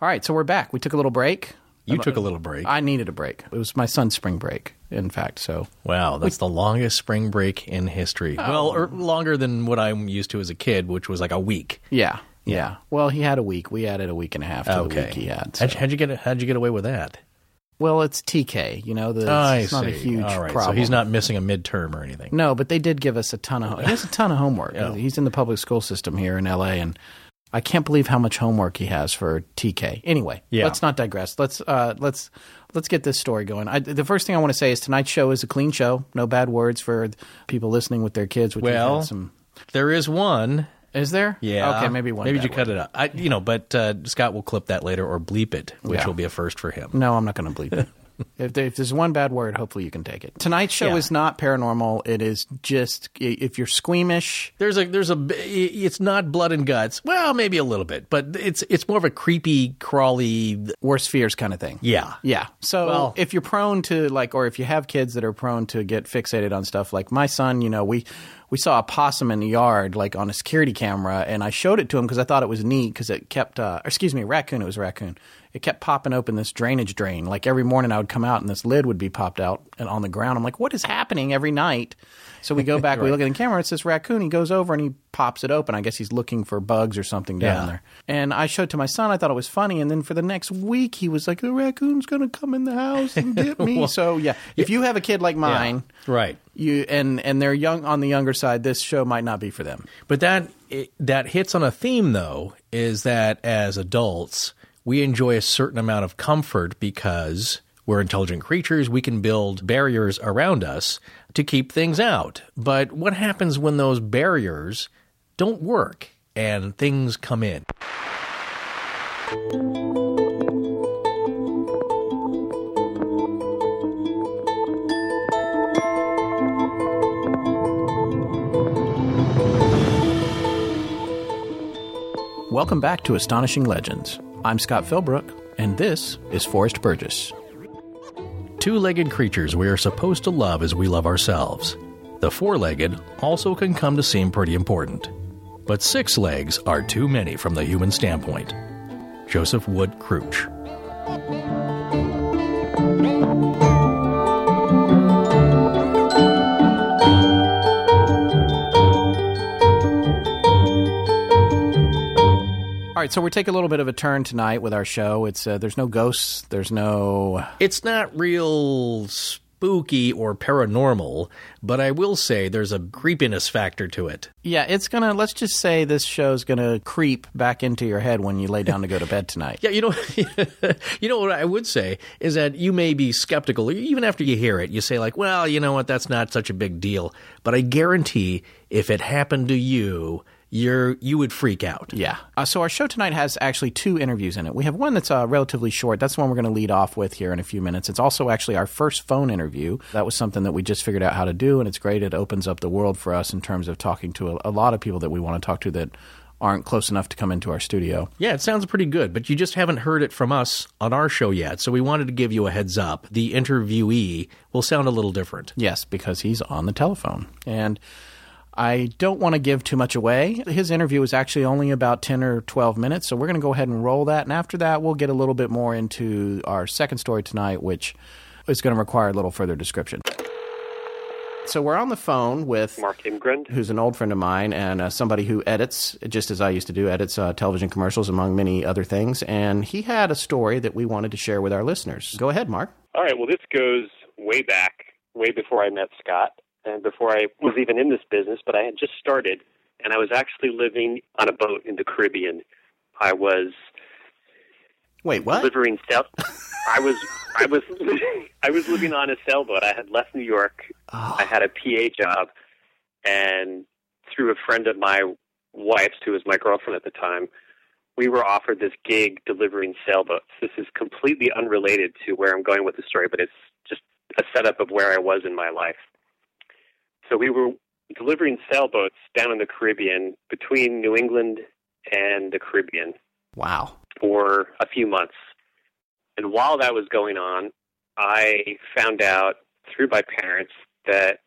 All right, so we're back. We took a little break. You took a little break. I needed a break. It was my son's spring break, in fact. So wow, that's the longest spring break in history. Oh. Well, or longer than what I'm used to as a kid, which was like a week. yeah, yeah. Well, he had a week. We added a week and a half to the Okay. week he had. How'd, you, how'd you get how'd you get away with that? Well, it's TK. You know, the, I it's not see. a huge All right, problem. so he's not missing a midterm or anything. No, but they did give us a ton of. He has a ton of homework. Yeah. Oh. He's in the public school system here in LA, and I can't believe how much homework he has for TK. Anyway, Yeah. let's not digress. Let's uh, let's let's get this story going. I, the first thing I want to say is tonight's show is a clean show. No bad words for people listening with their kids. Well, some. There is one. Is there? Yeah. Okay, maybe one. Maybe you cut it out. I, you know, but uh, Scott will clip that later or bleep it, which Yeah. will be a first for him. No, I'm not going to bleep it. if, there, if there's one bad word, hopefully you can take it. Tonight's show Yeah. is not paranormal. It is just if you're squeamish. There's a there's a it's not blood and guts. Well, maybe a little bit, but it's it's more of a creepy, crawly. worst fears kind of thing. Yeah. Yeah. So Well- if you're prone to like, or if you have kids that are prone to get fixated on stuff, like my son, you know, we we saw a possum in the yard, like on a security camera, and I showed it to him because I thought it was neat because it kept, uh, or excuse me, raccoon. It was a raccoon. It kept popping open this drainage drain. Like every morning, I would come out and this lid would be popped out and on the ground. I'm like, what is happening every night? So we go back, we look at the camera. It's this raccoon. He goes over and he pops it open. I guess he's looking for bugs or something down Yeah. there. And I showed it to my son. I thought it was funny. And then for the next week, he was like, "The raccoon's going to come in the house and get me." so yeah, if you have a kid like mine, Right. you and and they're young on the younger side, this show might not be for them. But that it, that hits on a theme though is that as adults we enjoy a certain amount of comfort because we're intelligent creatures. We can build barriers around us to keep things out. But what happens when those barriers don't work and things come in? Welcome back to Astonishing Legends. I'm Scott Philbrook, and this is Forrest Burgess. Two legged creatures we are supposed to love as we love ourselves. The four legged also can come to seem pretty important. But six legs are too many from the human standpoint. Joseph Wood Krutch. All right, so we're taking a little bit of a turn tonight with our show. It's uh, there's no ghosts, there's no It's not real spooky or paranormal, but I will say there's a creepiness factor to it. yeah. It's gonna let's just say this show's gonna creep back into your head when you lay down to go to bed tonight. Yeah, you know, you know what I would say is that you may be skeptical, even after you hear it. You say like, "Well, you know what? That's not such a big deal." But I guarantee, if it happened to you, you're you would freak out. Yeah. Uh, so our show tonight has actually two interviews in it. We have one that's uh, relatively short. That's the one we're going to lead off with here in a few minutes. It's also actually our first phone interview. That was something that we just figured out how to do, and it's great. It opens up the world for us in terms of talking to a, a lot of people that we want to talk to that aren't close enough to come into our studio. Yeah, it sounds pretty good, but you just haven't heard it from us on our show yet. So we wanted to give you a heads up. The interviewee will sound a little different. Yes, because he's on the telephone. And I don't want to give too much away. His interview is actually only about 10 or 12 minutes, so we're going to go ahead and roll that. And after that, we'll get a little bit more into our second story tonight, which is going to require a little further description. So we're on the phone with Mark Imgren. who's an old friend of mine and uh, somebody who edits, just as I used to do, edits uh, television commercials, among many other things. And he had a story that we wanted to share with our listeners. Go ahead, Mark. All right, well, this goes way back, way before I met Scott, and before I was even in this business, but I had just started, and I was actually living on a boat in the Caribbean. I was Wait, what? delivering stuff. I was, I was, I was living on a sailboat. I had left New York. Ah. I had a PA job, and through a friend of my wife's, who was my girlfriend at the time, we were offered this gig delivering sailboats. This is completely unrelated to where I'm going with the story, but it's just a setup of where I was in my life. So we were delivering sailboats down in the Caribbean between New England and the Caribbean. Wow. For a few months. And while that was going on, I found out through my parents that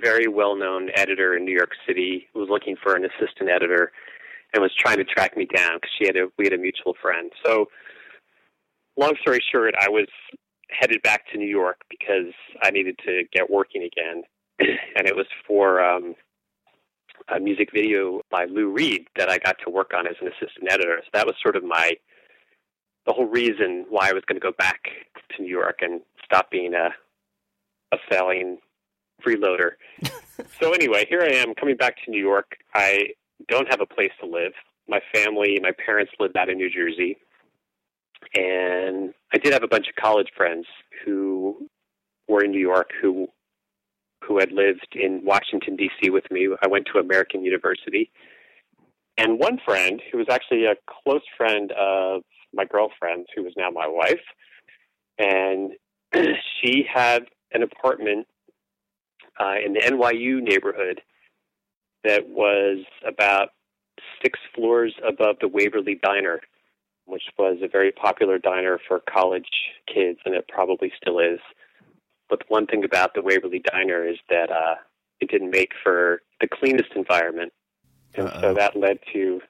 very well known editor in New York City was looking for an assistant editor and was trying to track me down because she had a we had a mutual friend. So long story short, I was headed back to New York because I needed to get working again. And it was for um a music video by Lou Reed that I got to work on as an assistant editor. So that was sort of my the whole reason why I was going to go back to New York and stop being a a failing freeloader. so anyway, here I am coming back to New York. I don't have a place to live. My family, my parents lived out in New Jersey. And I did have a bunch of college friends who were in New York who who had lived in Washington D.C. with me. I went to American University. And one friend who was actually a close friend of my girlfriend, who was now my wife, and she had an apartment uh, in the NYU neighborhood that was about six floors above the Waverly Diner, which was a very popular diner for college kids, and it probably still is. But the one thing about the Waverly Diner is that uh, it didn't make for the cleanest environment, and Uh-oh. so that led to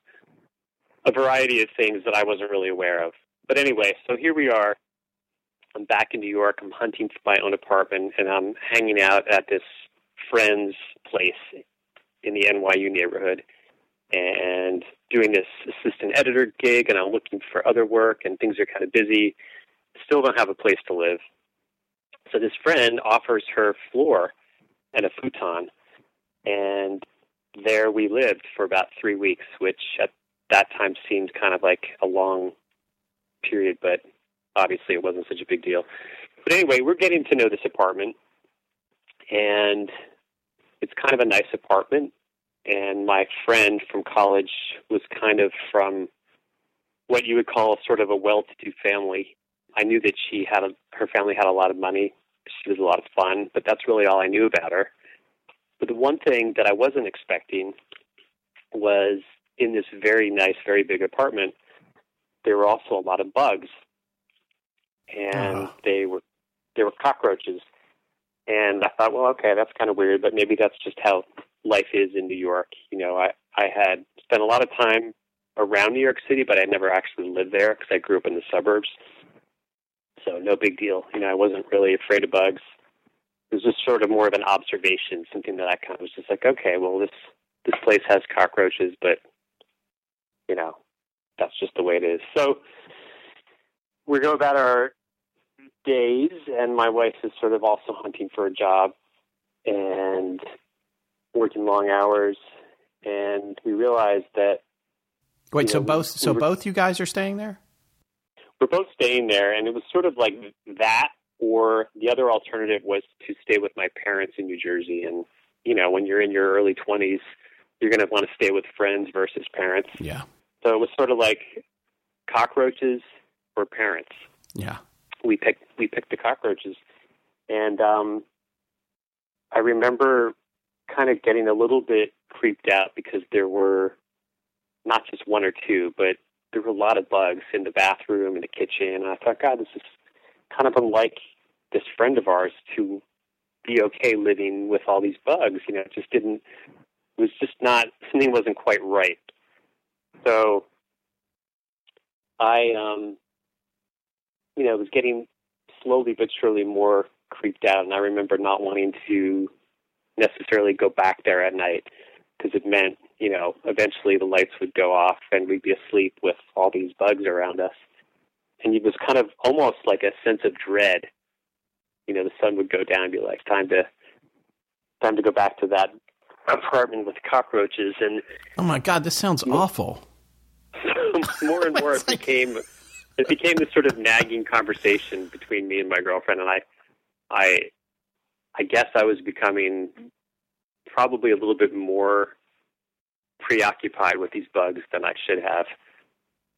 a variety of things that I wasn't really aware of. But anyway, so here we are. I'm back in New York. I'm hunting for my own apartment, and I'm hanging out at this friend's place in the NYU neighborhood and doing this assistant editor gig, and I'm looking for other work, and things are kind of busy. Still don't have a place to live. So this friend offers her floor and a futon, and there we lived for about three weeks, which at that time seemed kind of like a long period, but obviously it wasn't such a big deal. But anyway, we're getting to know this apartment, and it's kind of a nice apartment. And my friend from college was kind of from what you would call sort of a well-to-do family. I knew that she had a, her family had a lot of money. She was a lot of fun, but that's really all I knew about her. But the one thing that I wasn't expecting was in this very nice, very big apartment, there were also a lot of bugs, and uh-huh. they were there were cockroaches. And I thought, well, okay, that's kind of weird, but maybe that's just how life is in New York. You know, I I had spent a lot of time around New York City, but I never actually lived there because I grew up in the suburbs. So no big deal. You know, I wasn't really afraid of bugs. It was just sort of more of an observation, something that I kind of was just like, okay, well, this this place has cockroaches, but you know, that's just the way it is. So we go about our days, and my wife is sort of also hunting for a job and working long hours. And we realized that. Wait, so know, both we, so we were, both you guys are staying there? We're both staying there, and it was sort of like that, or the other alternative was to stay with my parents in New Jersey. And you know, when you're in your early twenties, you're going to want to stay with friends versus parents. Yeah. So it was sort of like cockroaches or parents. Yeah. We picked we picked the cockroaches, and um, I remember kind of getting a little bit creeped out because there were not just one or two, but there were a lot of bugs in the bathroom and the kitchen. And I thought, God, this is kind of unlike this friend of ours to be okay living with all these bugs. You know, it just didn't. It was just not something wasn't quite right. So I, um, you know, was getting slowly but surely more creeped out, and I remember not wanting to necessarily go back there at night because it meant, you know, eventually the lights would go off and we'd be asleep with all these bugs around us. And it was kind of almost like a sense of dread. You know, the sun would go down and be like, time to, time to go back to that apartment with cockroaches. And oh my god, this sounds awful. more and more, it became it became this sort of nagging conversation between me and my girlfriend, and I, I, I guess I was becoming probably a little bit more preoccupied with these bugs than I should have.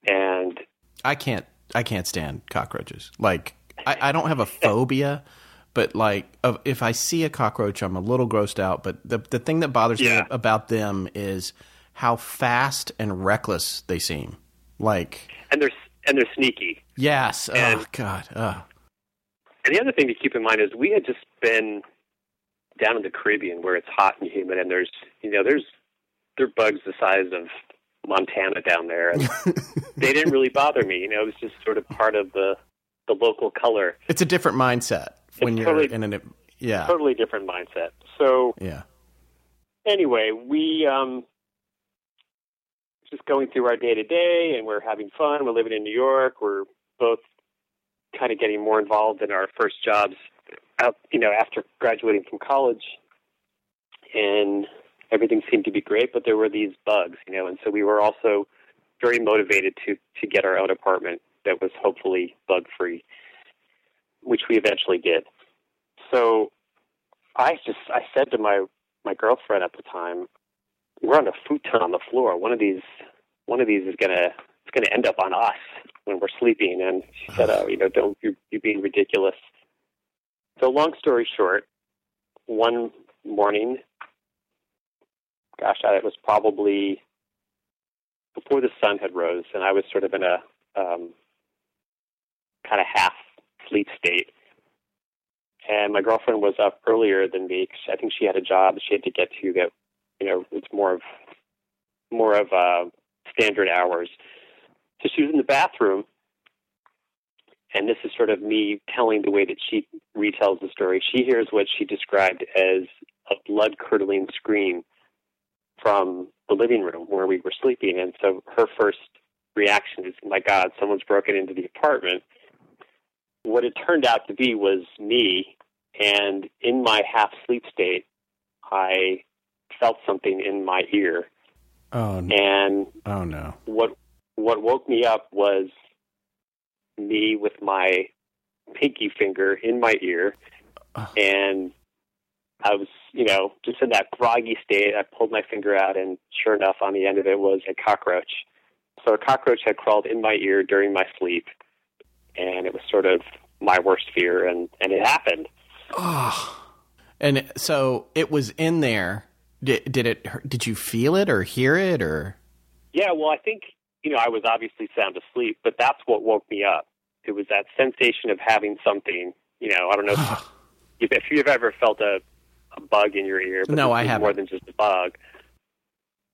and I can't. I can't stand cockroaches. Like I, I don't have a phobia, but like if I see a cockroach, I'm a little grossed out. But the the thing that bothers Yeah. me about them is how fast and reckless they seem. Like and they're and they're sneaky. yes, oh god, oh. And the other thing to keep in mind is we had just been down in the Caribbean where it's hot and humid, and there's you know there's there are bugs the size of Montana down there, and they didn't really bother me. You know, it was just sort of part of the the local color. it's a different mindset when It's you're totally- in an yeah Totally different mindset. So yeah. anyway, we um just going through our day to day, and we're having fun. We're living in New York. We're both kind of getting more involved in our first jobs out, you know, after graduating from college, and everything seemed to be great. But there were these bugs, you know, and so we were also very motivated to to get our own apartment that was hopefully bug free, which we eventually did. So I just I said to my my girlfriend at the time, we're on a futon on the floor. One of these one of these is gonna it's gonna end up on us when we're sleeping. And she said, "Oh, you know, don't you you're being ridiculous." So long story short, one morning, gosh, it was probably before the sun had rose, and I was sort of in a um, kind of half sleep state and my girlfriend was up earlier than me I think she had a job she had to get to that you know it's more of more of uh, standard hours. So she was in the bathroom, and this is sort of me telling the way that she retells the story. She hears what she described as a blood curdling scream from the living room where we were sleeping, and so her first reaction is, "My God, someone's broken into the apartment." what it turned out to be was me, and in my half sleep state, I felt something in my ear, Oh n- and oh no. what what woke me up was me with my pinky finger in my ear, Ugh. and I was, you know, just in that groggy state. I pulled my finger out, and sure enough, on the end of it was a cockroach. So a cockroach had crawled in my ear during my sleep, and it was sort of my worst fear, and and it happened. Oh. And so it was in there. Did, did it? Did you feel it or hear it or? Yeah, well, I think you know I was obviously sound asleep, but that's what woke me up. It was that sensation of having something. You know, I don't know if, if you've ever felt a, a bug in your ear. But No, I is haven't. More than just a bug.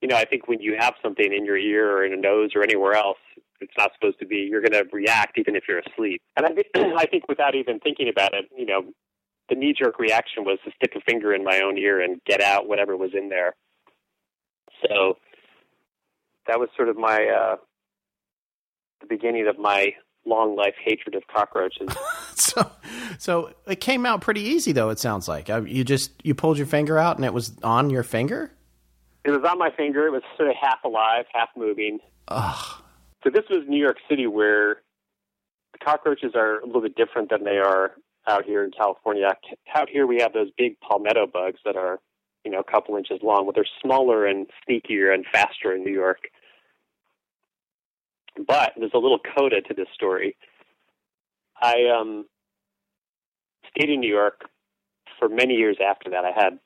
You know, I think when you have something in your ear or in a nose or anywhere else, it's not supposed to be. You're going to react even if you're asleep. And I think I think without even thinking about it, you know, the knee jerk reaction was to stick a finger in my own ear and get out whatever was in there. So that was sort of my uh, the beginning of my long life hatred of cockroaches. So, so it came out pretty easy though. It sounds like Uh, you just you pulled your finger out and it was on your finger. it was on my finger. It was sort of half alive, half moving. Ugh. So this was New York City, where the cockroaches are a little bit different than they are out here in California. Out here, we have those big palmetto bugs that are, you know, a couple inches long, but they're smaller and sneakier and faster in New York. But there's a little coda to this story. I um, stayed in New York for many years after that. I had,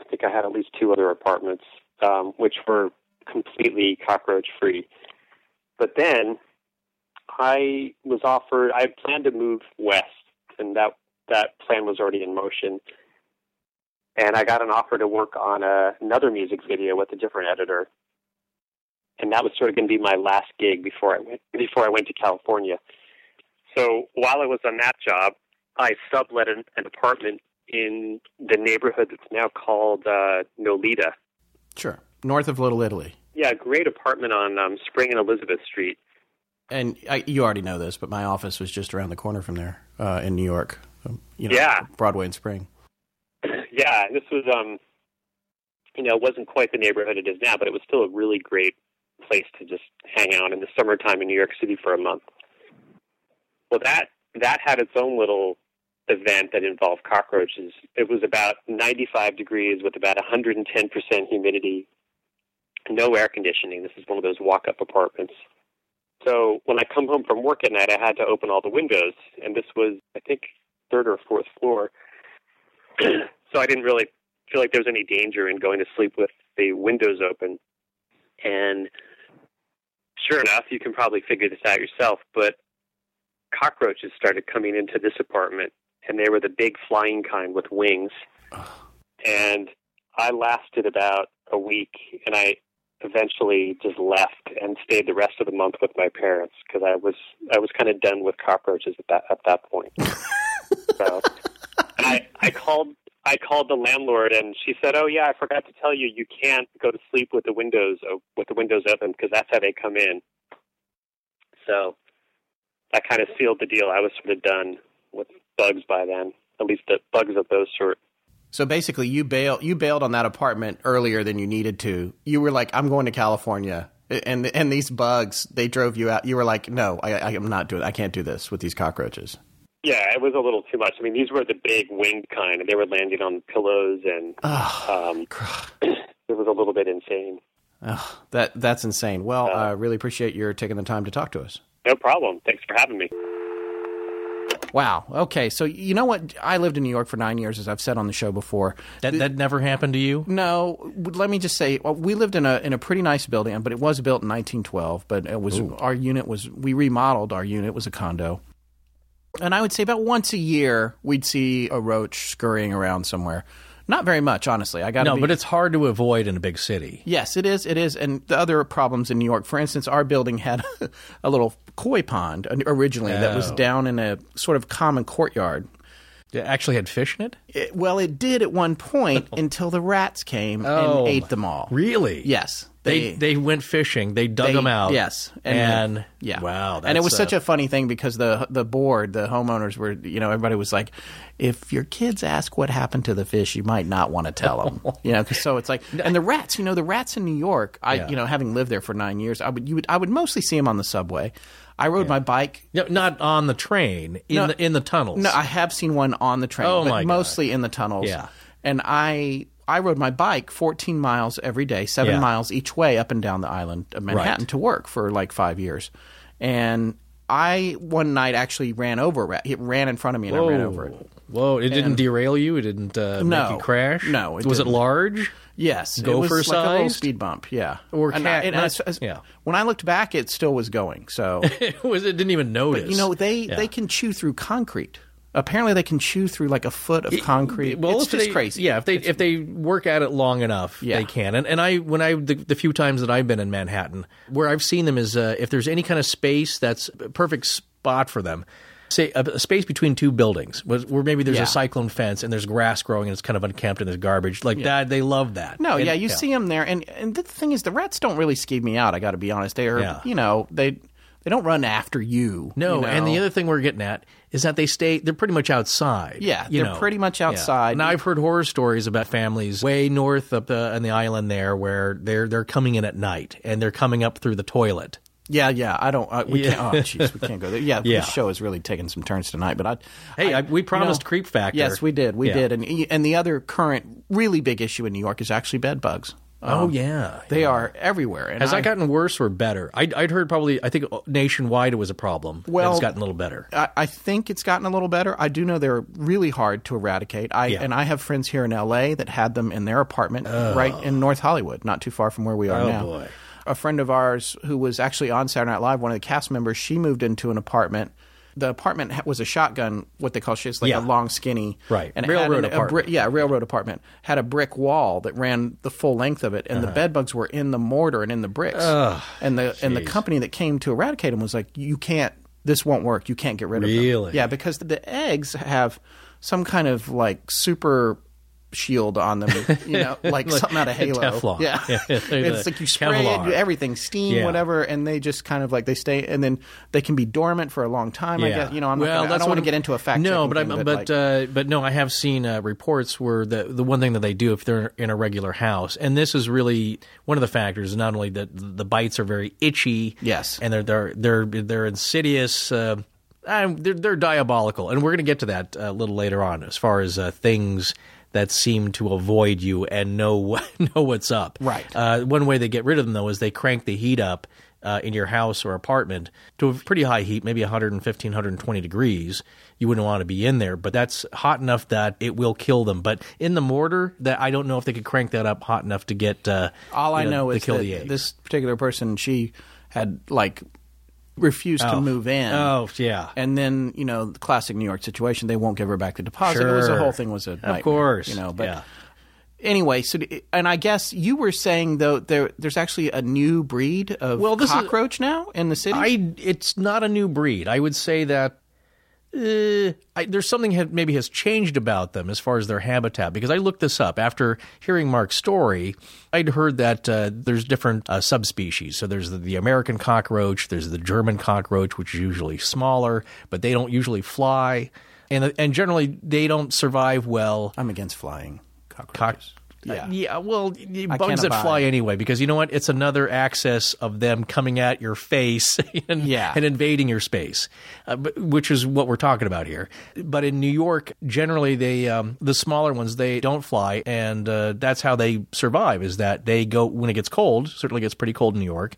I think I had at least two other apartments, um, which were completely cockroach free. But then I was offered. I planned to move west, and that that plan was already in motion. And I got an offer to work on a, another music video with a different editor, and that was sort of going to be my last gig before I went before I went to California. So while I was on that job, I sublet an, an apartment in the neighborhood that's now called uh, Nolita. Sure, north of Little Italy. Yeah, great apartment on um, Spring and Elizabeth Street. And I, you already know this, but my office was just around the corner from there uh, in New York. Um, you know, Yeah. Broadway and Spring. yeah, this was um you know, it wasn't quite the neighborhood it is now, but it was still a really great place to just hang out in the summertime in New York City for a month. Well that that had its own little event that involved cockroaches. It was about 95 degrees with about 110% humidity, no air conditioning. This is one of those walk-up apartments. So when I come home from work at night, I had to open all the windows, and this was, I think, third or fourth floor. so I didn't really feel like there was any danger in going to sleep with the windows open. And sure enough, you can probably figure this out yourself, but cockroaches started coming into this apartment, and they were the big flying kind with wings. And I lasted about a week, and I eventually just left and stayed the rest of the month with my parents because I was I was kind of done with cockroaches at that at that point. so, I I called I called the landlord and she said, "Oh yeah, I forgot to tell you, you can't go to sleep with the windows with the windows open because that's how they come in." So that kind of sealed the deal. I was sort of done with bugs by then, at least the bugs of those sort. So basically, you bailed you bailed on that apartment earlier than you needed to. You were like, "I'm going to California," and and these bugs they drove you out. You were like, "No, I, I am not doing. I can't do this with these cockroaches." Yeah, it was a little too much. I mean, these were the big winged kind, and they were landing on pillows, and um, it was a little bit insane. Oh, that that's insane. Well, I uh, really appreciate your taking the time to talk to us. No problem. Thanks for having me. Wow. Okay. So you know what? I lived in New York for nine years, as I've said on the show before. That that never happened to you? No. Let me just say, well, we lived in a in a pretty nice building, but it was built in 1912. But it was Ooh. our unit was we remodeled our unit it was a condo, and I would say about once a year we'd see a roach scurrying around somewhere. Not very much, honestly. I got no, be, but it's hard to avoid in a big city. Yes, it is. It is, and the other problems in New York. For instance, our building had a little koi pond uh, originally oh. that was oh. down in a sort of common courtyard. It actually had fish in it? it well, it did at one point until the rats came oh, and ate them all. Really? Yes. They, they, went fishing. They dug they, them out. Yes, and, and yeah, wow. and it was uh, such a funny thing because the the board, the homeowners were, you know, everybody was like, if your kids ask what happened to the fish, you might not want to tell them, you know. So it's like, and the rats, you know, the rats in New York. I, yeah. you know, having lived there for nine years, I would you would I would mostly see them on the subway. I rode yeah. my bike. No, not on the train in no, the in the tunnels. No, I have seen one on the train, oh but mostly God. in the tunnels. Yeah, and I I rode my bike 14 miles every day, seven yeah. miles each way up and down the island of Manhattan right. to work for like five years. And I one night actually ran over a. It ran in front of me and Whoa. I ran over it. Whoa! It and didn't derail you. It didn't uh, no, make you crash. No. It was didn't. it large? Yes, gopher it was size, like a little speed bump. Yeah, or cat. And, and as, as, yeah. When I looked back, it still was going. So it was. It didn't even notice. But, you know, they yeah. they can chew through concrete. Apparently, they can chew through like a foot of concrete. well, it's just they, crazy. Yeah, if they if they work at it long enough, yeah. they can. And, and I when I the, the, few times that I've been in Manhattan, where I've seen them is uh, if there's any kind of space that's a perfect spot for them. Say a, a space between two buildings, where maybe there's yeah. a cyclone fence and there's grass growing and it's kind of unkempt and there's garbage like yeah. that. They love that. No, and, yeah, you see them there, and and the thing is, the rats don't really skeeve me out. I got to be honest. They are, you know, they they don't run after you. No, you know? and the other thing we're getting at is that they stay. They're pretty much outside. Yeah, they're know. pretty much outside. Yeah. Now I've heard horror stories about families way north up the on the island there where they're they're coming in at night and they're coming up through the toilet. Yeah, yeah. I don't. Uh, we yeah. can't. Oh, jeez, we can't go there. Yeah, yeah. this show is really taking some turns tonight. But I, hey, I, I, we promised you know, creep factor. Yes, we did. We yeah. did. And and the other current really big issue in New York is actually bed bugs. Oh um, yeah, they yeah. are everywhere. And Has I, that gotten worse or better? I'd, I'd, heard probably. I think nationwide it was a problem. Well, it's gotten a little better. I, I, think it's gotten a little better. I do know they're really hard to eradicate. I yeah. and I have friends here in L.A. that had them in their apartment oh. right in North Hollywood, not too far from where we are oh, now. Boy. A friend of ours who was actually on Saturday Night Live, one of the cast members, she moved into an apartment the apartment was a shotgun, what they call it's like yeah. a long, skinny, right? And railroad an, apartment. A, yeah, railroad apartment had a brick wall that ran the full length of it, and uh-huh. the bed bugs were in the mortar and in the bricks. Ugh, and the geez. and the company that came to eradicate them was like, you can't. This won't work. You can't get rid really? of them. Really? Yeah, because the eggs have some kind of like super shield on them, you know, like, like something out of Halo. Teflon. Yeah, yeah it's like you spray Kevlar. it, everything, steam, yeah. whatever, and they just kind of like they stay, and then they can be dormant for a long time. Yeah. I guess you know. I'm well, gonna, I don't want to get into a fact. No, but thing, but but like, uh, but no, I have seen uh, reports where the the one thing that they do if they're in a regular house, and this is really one of the factors. Not only that the bites are very itchy, yes, and they're they're they're they're insidious. Uh, they're, they're diabolical, and we're going to get to that uh, a little later on as far as uh, things that seem to avoid you and know know what's up. Right. Uh, one way they get rid of them though is they crank the heat up uh, in your house or apartment to a pretty high heat, maybe 115, 120 degrees, you wouldn't want to be in there. But that's hot enough that it will kill them. But in the mortar, that I don't know if they could crank that up hot enough to get. Uh, All I know to is kill that the eggs. this particular person, she had like refused to Oh. move in. Oh, yeah. And then you know the classic New York situation, they won't give her back the deposit. It was the whole thing was a nightmare, course, you know. But yeah. anyway, so and I guess you were saying though there there's actually a new breed of Well, this is- cockroach now in the city. I it's not a new breed. I would say that uh, I, there's something had, maybe has changed about them as far as their habitat because I looked this up after hearing Mark's story. I'd heard that uh, there's different uh, subspecies. So there's the, the American cockroach, there's the German cockroach, which is usually smaller, but they don't usually fly, and and generally they don't survive well I'm against flying Cock- cockroaches. Yeah. yeah. yeah, well, bugs that fly anyway, because you know what? It's another access of them coming at your face and, Yeah. and invading your space, uh, but- which is what we're talking about here. But in New York, generally, they um, the smaller ones they don't fly, and uh, that's how they survive. Is that they go when it gets cold? Certainly gets pretty cold in New York.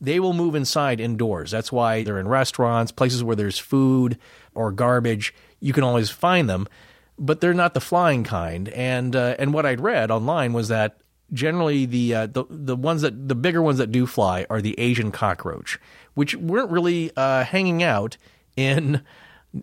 They will move inside indoors. That's why they're in restaurants, places where there's food or garbage. You can always find them but they're not the flying kind. And uh, and what I'd read online was that generally the uh, the the ones that the bigger ones that do fly are the Asian cockroach, which weren't really uh, hanging out in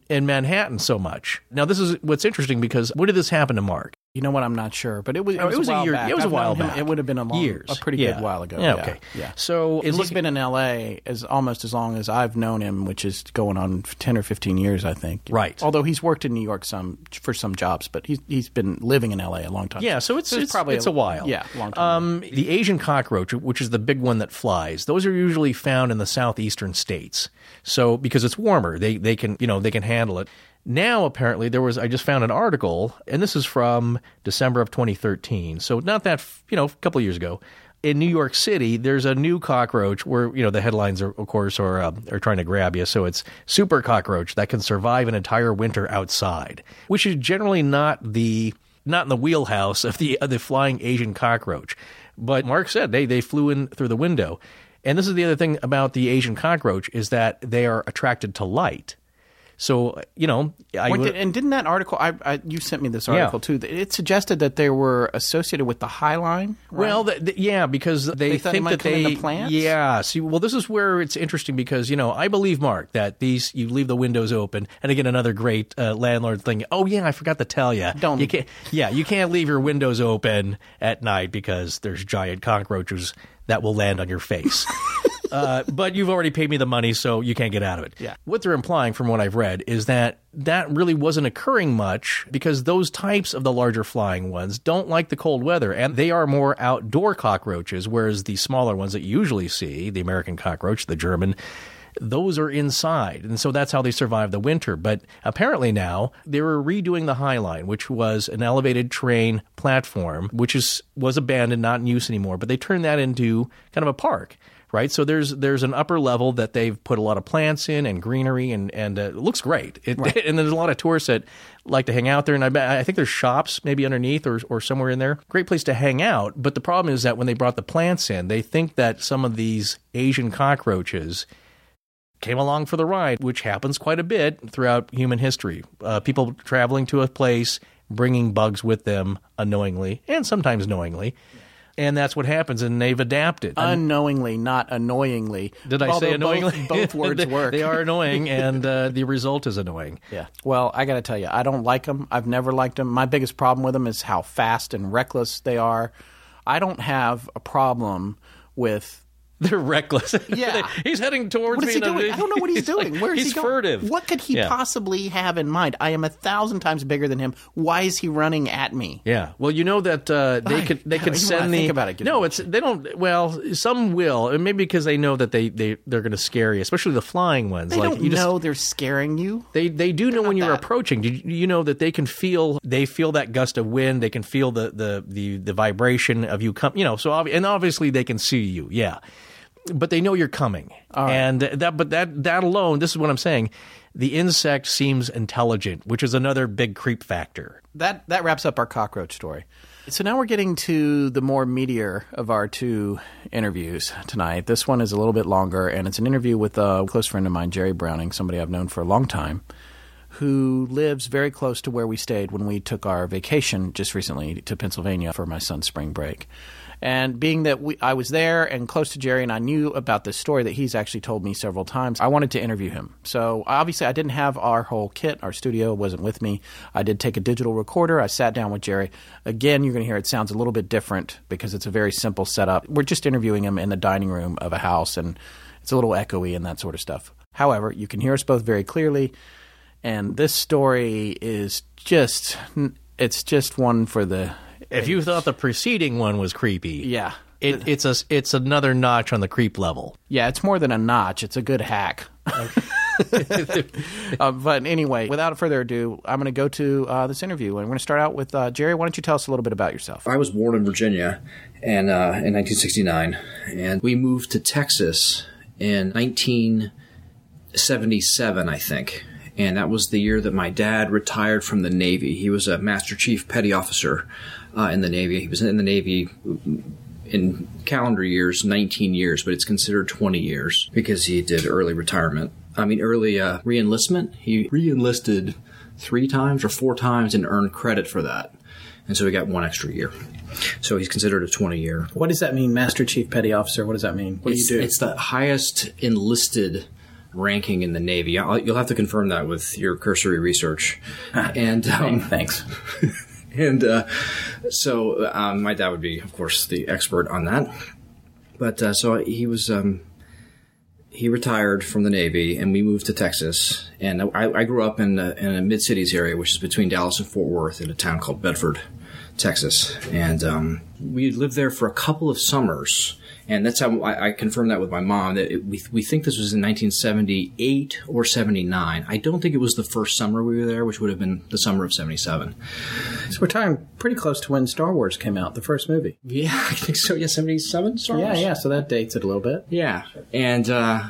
in Manhattan so much. Now this is what's interesting because when did this happen to Mark? You know what? I'm not sure, but it was. It Oh, was, it was a year- back. it was a I've while him- back. It would have been a long, Years. a pretty Yeah. good while ago. Yeah, Yeah, okay. Yeah. So he's looking- been in L.A. as almost as long as I've known him, which is going on ten or fifteen years, I think. Right. Although he's worked in New York some for some jobs, but he's he's been living in L.A. a long time. Yeah, so it's it's, probably it's a, while. Yeah, long time. Um, the Asian cockroach, which is the big one that flies, those are usually found in the southeastern states. So because it's warmer, they they can you know they can handle it. Now apparently there was I just found an article, and this is from December of 2013. So not that you know a couple years ago. In New York City, there's a new cockroach where you know the headlines are, of course, are uh, are trying to grab you. So it's super cockroach that can survive an entire winter outside, which is generally not the not in the wheelhouse of the of the flying Asian cockroach. But Mark said they they flew in through the window. And this is the other thing about the Asian cockroach is that they are attracted to light. So you know, I did- and didn't that article? I, I you sent me this article too. It suggested that they were associated with the High Line. right? Well, th- th- yeah, because they, They think might that they into plants? Yeah. See, well, this is where it's interesting because you know I believe Mark that these you leave the windows open, and again another great uh, landlord thing. Oh yeah, I forgot to tell you. Don't- you can't? Yeah, you can't leave your windows open at night because there's giant cockroaches that will land on your face. Uh, but you've already paid me the money, so you can't get out of it. Yeah. What they're implying, from what I've read, is that that really wasn't occurring much because those types of the larger flying ones don't like the cold weather, and they are more outdoor cockroaches, whereas the smaller ones that you usually see, the American cockroach, the German, those are inside. And so that's how they survive the winter. But apparently now they were redoing the High Line, which was an elevated train platform, which is was abandoned, not in use anymore. But they turned that into kind of a park. Right, so there's there's an upper level that they've put a lot of plants in and greenery and and uh, it looks great. It, and there's a lot of tourists that like to hang out there. And I I think there's shops maybe underneath or or somewhere in there. Great place to hang out. But the problem is that when they brought the plants in, they think that some of these Asian cockroaches came along for the ride, which happens quite a bit throughout human history. Uh, people traveling to a place, bringing bugs with them unknowingly and sometimes knowingly. And that's what happens, and they've adapted. unknowingly, not annoyingly. Did I Although say annoyingly? Both, both words they, work. They are annoying, and uh, the result is annoying. Yeah. Well, I got to tell you, I don't like them. I've never liked them. My biggest problem with them is how fast and reckless they are. I don't have a problem with. They're reckless. Yeah. he's heading towards What is me. he doing? I don't know what he's, doing. like- Where is he's he going? furtive. What could he Yeah. possibly have in mind? I am a thousand times bigger than him. Why is he running at me? Yeah. Well, you know that uh, they I- could they can send the think about it, no. It's they don't. Well, some will, and maybe because they know that they they they're going to scare you, especially the flying ones. They like don't you just, know they're scaring you. They they do know when you're that. approaching. You, you know that they can feel they feel that gust of wind. They can feel the the the, the vibration of you come. You know, so obvi- and obviously they can see you. Yeah, but they know you're coming. And that but that that alone, this is what I'm saying. The insect seems intelligent, which is another big creep factor. That that wraps up our cockroach story. So now we're getting to the more meatier of our two interviews tonight. This one is a little bit longer, and it's an interview with a close friend of mine, Jerry Browning, somebody I've known for a long time, who lives very close to where we stayed when we took our vacation just recently to Pennsylvania for my son's spring break. And being that we, I was there and close to Jerry, and I knew about this story that he's actually told me several times, I wanted to interview him. So obviously, I didn't have our whole kit. Our studio wasn't with me. I did take a digital recorder. I sat down with Jerry. Again, you're going to hear it sounds a little bit different because it's a very simple setup. We're just interviewing him in the dining room of a house, and it's a little echoey and that sort of stuff. However, you can hear us both very clearly. And this story is just, it's just one for the If you thought the preceding one was creepy, yeah. it, it's a it's another notch on the creep level. Yeah, it's more than a notch. It's a good hack. uh, but anyway, without further ado, I'm going to go to uh, this interview. And we're going to start out with uh, Jerry. Why don't you tell us a little bit about yourself? I was born in Virginia and uh, in 1969, and we moved to Texas in 1977, I think. And that was the year that my dad retired from the Navy. He was a Master Chief Petty Officer uh, in the Navy. He was in the Navy in calendar years, 19 years, but it's considered 20 years because he did early retirement. I mean, early uh, reenlistment. He reenlisted three times or four times and earned credit for that. And so he got one extra year. So he's considered a 20 year. What does that mean, Master Chief Petty Officer? What does that mean? What It's, do you do? it's the highest enlisted ranking in the Navy. I'll, you'll have to confirm that with your cursory research. and um, Thanks. and uh, so um, my dad would be, of course, the expert on that. But uh, so he was. Um, he retired from the Navy, and we moved to Texas. And I, I grew up in a, in a mid cities area, which is between Dallas and Fort Worth, in a town called Bedford, Texas. And um, we lived there for a couple of summers. And that's how I, I confirmed that with my mom that it, we, we think this was in 1978 or 79. I don't think it was the first summer we were there, which would have been the summer of 77. So we're talking pretty close to when Star Wars came out, the first movie. Yeah, I think so. Yeah, 77 Star Yeah, Wars? yeah. So that dates it a little bit. Yeah. And uh,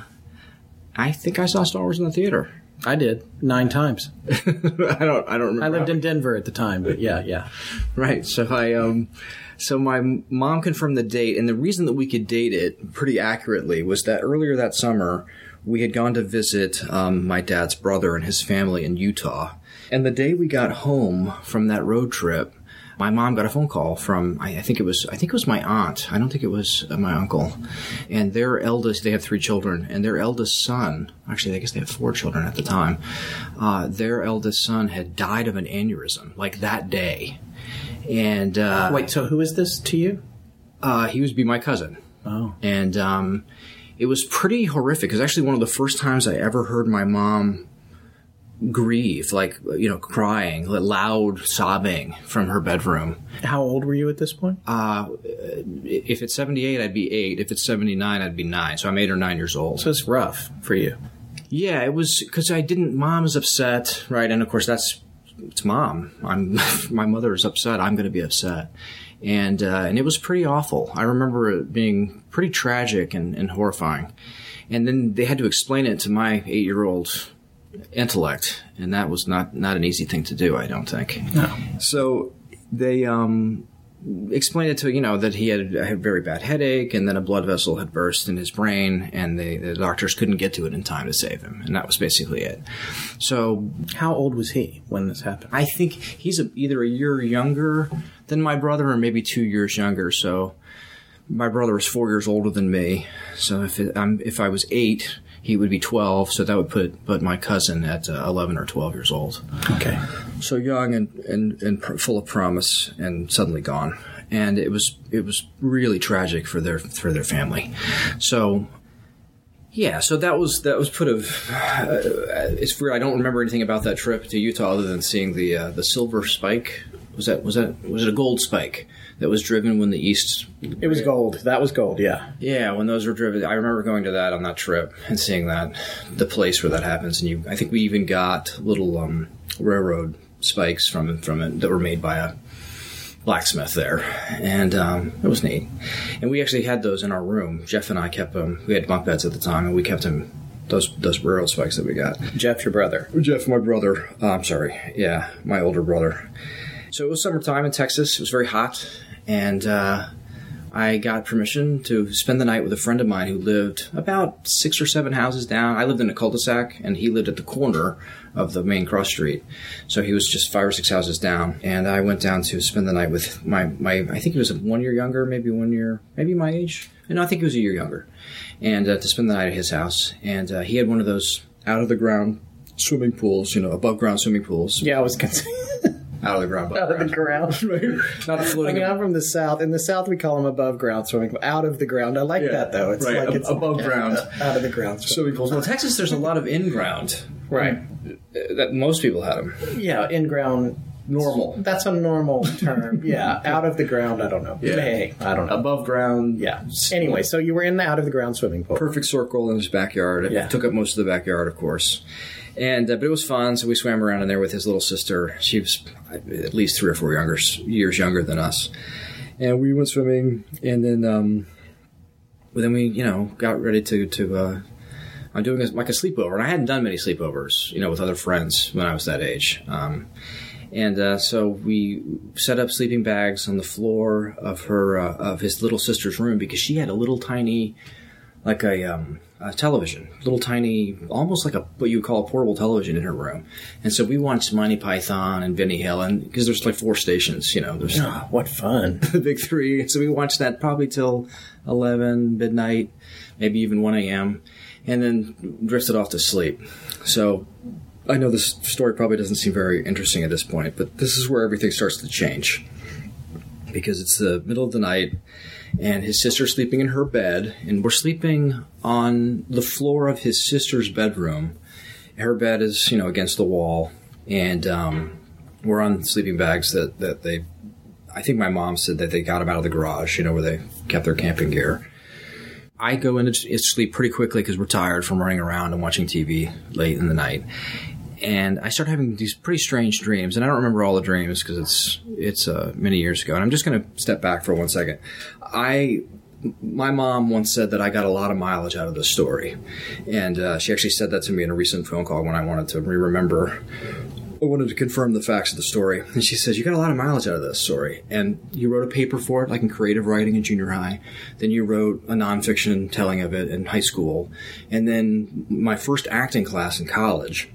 I think I saw Star Wars in the theater. I did nine times. I don't. I don't remember. I lived in Denver at the time, but yeah, yeah. Right. So I um so my mom confirmed the date and the reason that we could date it pretty accurately was that earlier that summer we had gone to visit um, my dad's brother and his family in Utah. And the day we got home from that road trip, my mom got a phone call from I, think it was I think it was my aunt. I don't think it was uh, my uncle. And their eldest, they have three children, and their eldest son, actually I guess they have four children at the time. Uh, their eldest son had died of an aneurysm like that day. And uh, Wait, so who is this to you? uh, he would be my cousin. Oh. And um, it was pretty horrific. It was actually one of the first times I ever heard my mom grieve, like, you know, crying, loud sobbing from her bedroom. How old were you at this point? Uh, if it's 78, I'd be eight. If it's 79, I'd be nine. So I'm eight or nine years old. So it's rough for you. Yeah, it was because I didn't. Mom's upset, right? And of course, that's it's mom. I'm my mother is upset. I'm going to be upset, and uh, and it was pretty awful. I remember it being pretty tragic and, and horrifying. And then they had to explain it to my eight year old intellect, and that was not not an easy thing to do. I don't think. No. So they um, explained it to you know that he had a very bad headache and then a blood vessel had burst in his brain and they, the doctors couldn't get to it in time to save him. And that was basically it. So How old was he when this happened? i think he's a, either a year younger than my brother or maybe two years younger. So my brother is four years older than me. So if it, um, if i was eight he would be 12 so that would put put my cousin at uh, 11 or 12 years old. Okay. So young and, and, and pr- full of promise and suddenly gone. And it was it was really tragic for their for their family. So yeah, so that was that was put of. Uh, it's weird. I don't remember anything about that trip to Utah other than seeing the uh, the silver spike. Was that was that was it a gold spike that was driven when the east? It was gold. That was gold, yeah. Yeah, when those were driven, I remember going to that on that trip and seeing that the place where that happens. And you, I think we even got little um, railroad spikes from from it that were made by a blacksmith there, and um, it was neat. And we actually had those in our room. Jeff and I kept them. We had bunk beds at the time, and we kept them. Those those railroad spikes that we got. Jeff, your brother. Jeff, my brother. Uh, I'm sorry. Yeah, my older brother. So it was summertime in Texas. It was very hot, and uh, I got permission to spend the night with a friend of mine who lived about six or seven houses down. I lived in a cul-de-sac, and he lived at the corner of the main cross street. So he was just five or six houses down, and I went down to spend the night with my my. I think he was one year younger, maybe one year, maybe my age. No, I think he was a year younger, and uh, to spend the night at his house. And uh, he had one of those out of the ground swimming pools, you know, above ground swimming pools. Yeah, I was say Out of the ground. out of the ground. Not I floating. mean, I'm from the south. In the south, we call them above ground swimming. Out of the ground. I like Yeah, that though. It's right, like it's above ground. out of the ground. swimming pools. Well, Texas, there's a lot of in ground. Right. That most people had them. Yeah, in ground. Normal. That's a normal term. Yeah, out of the ground. I don't know. Yeah. Hey, I don't know. Above ground. Yeah. Anyway, so you were in the out of the ground swimming pool. perfect circle in his backyard. It Yeah. took up most of the backyard, of course. And uh, but it was fun. So we swam around in there with his little sister. She was at least three or four younger years younger than us. And we went swimming, and then um, well, then we you know got ready to to. Uh, I'm doing a, like a sleepover, and I hadn't done many sleepovers, you know, with other friends when I was that age. Um, and uh, so we set up sleeping bags on the floor of her uh, of his little sister's room because she had a little tiny like a, um, a television, little tiny, almost like a what you would call a portable television in her room. And so we watched Monty Python and Benny Hill, and because there's like four stations, you know, there's Oh, what fun. the big three. So we watched that probably till eleven midnight, maybe even one a.m., and then drifted off to sleep. So. I know this story probably doesn't seem very interesting at this point, but this is where everything starts to change. Because it's the middle of the night, and his sister's sleeping in her bed, and we're sleeping on the floor of his sister's bedroom. Her bed is, you know, against the wall, and um, we're on sleeping bags that, that they, I think my mom said that they got them out of the garage, you know, where they kept their camping gear. I go into sleep pretty quickly because we're tired from running around and watching TV late in the night. And I start having these pretty strange dreams, and I don't remember all the dreams because it's it's uh, many years ago. And I'm just going to step back for one second. I my mom once said that I got a lot of mileage out of this story, and uh, she actually said that to me in a recent phone call when I wanted to re-remember. I wanted to confirm the facts of the story, and she says you got a lot of mileage out of this story, and you wrote a paper for it, like in creative writing in junior high. Then you wrote a nonfiction telling of it in high school, and then my first acting class in college.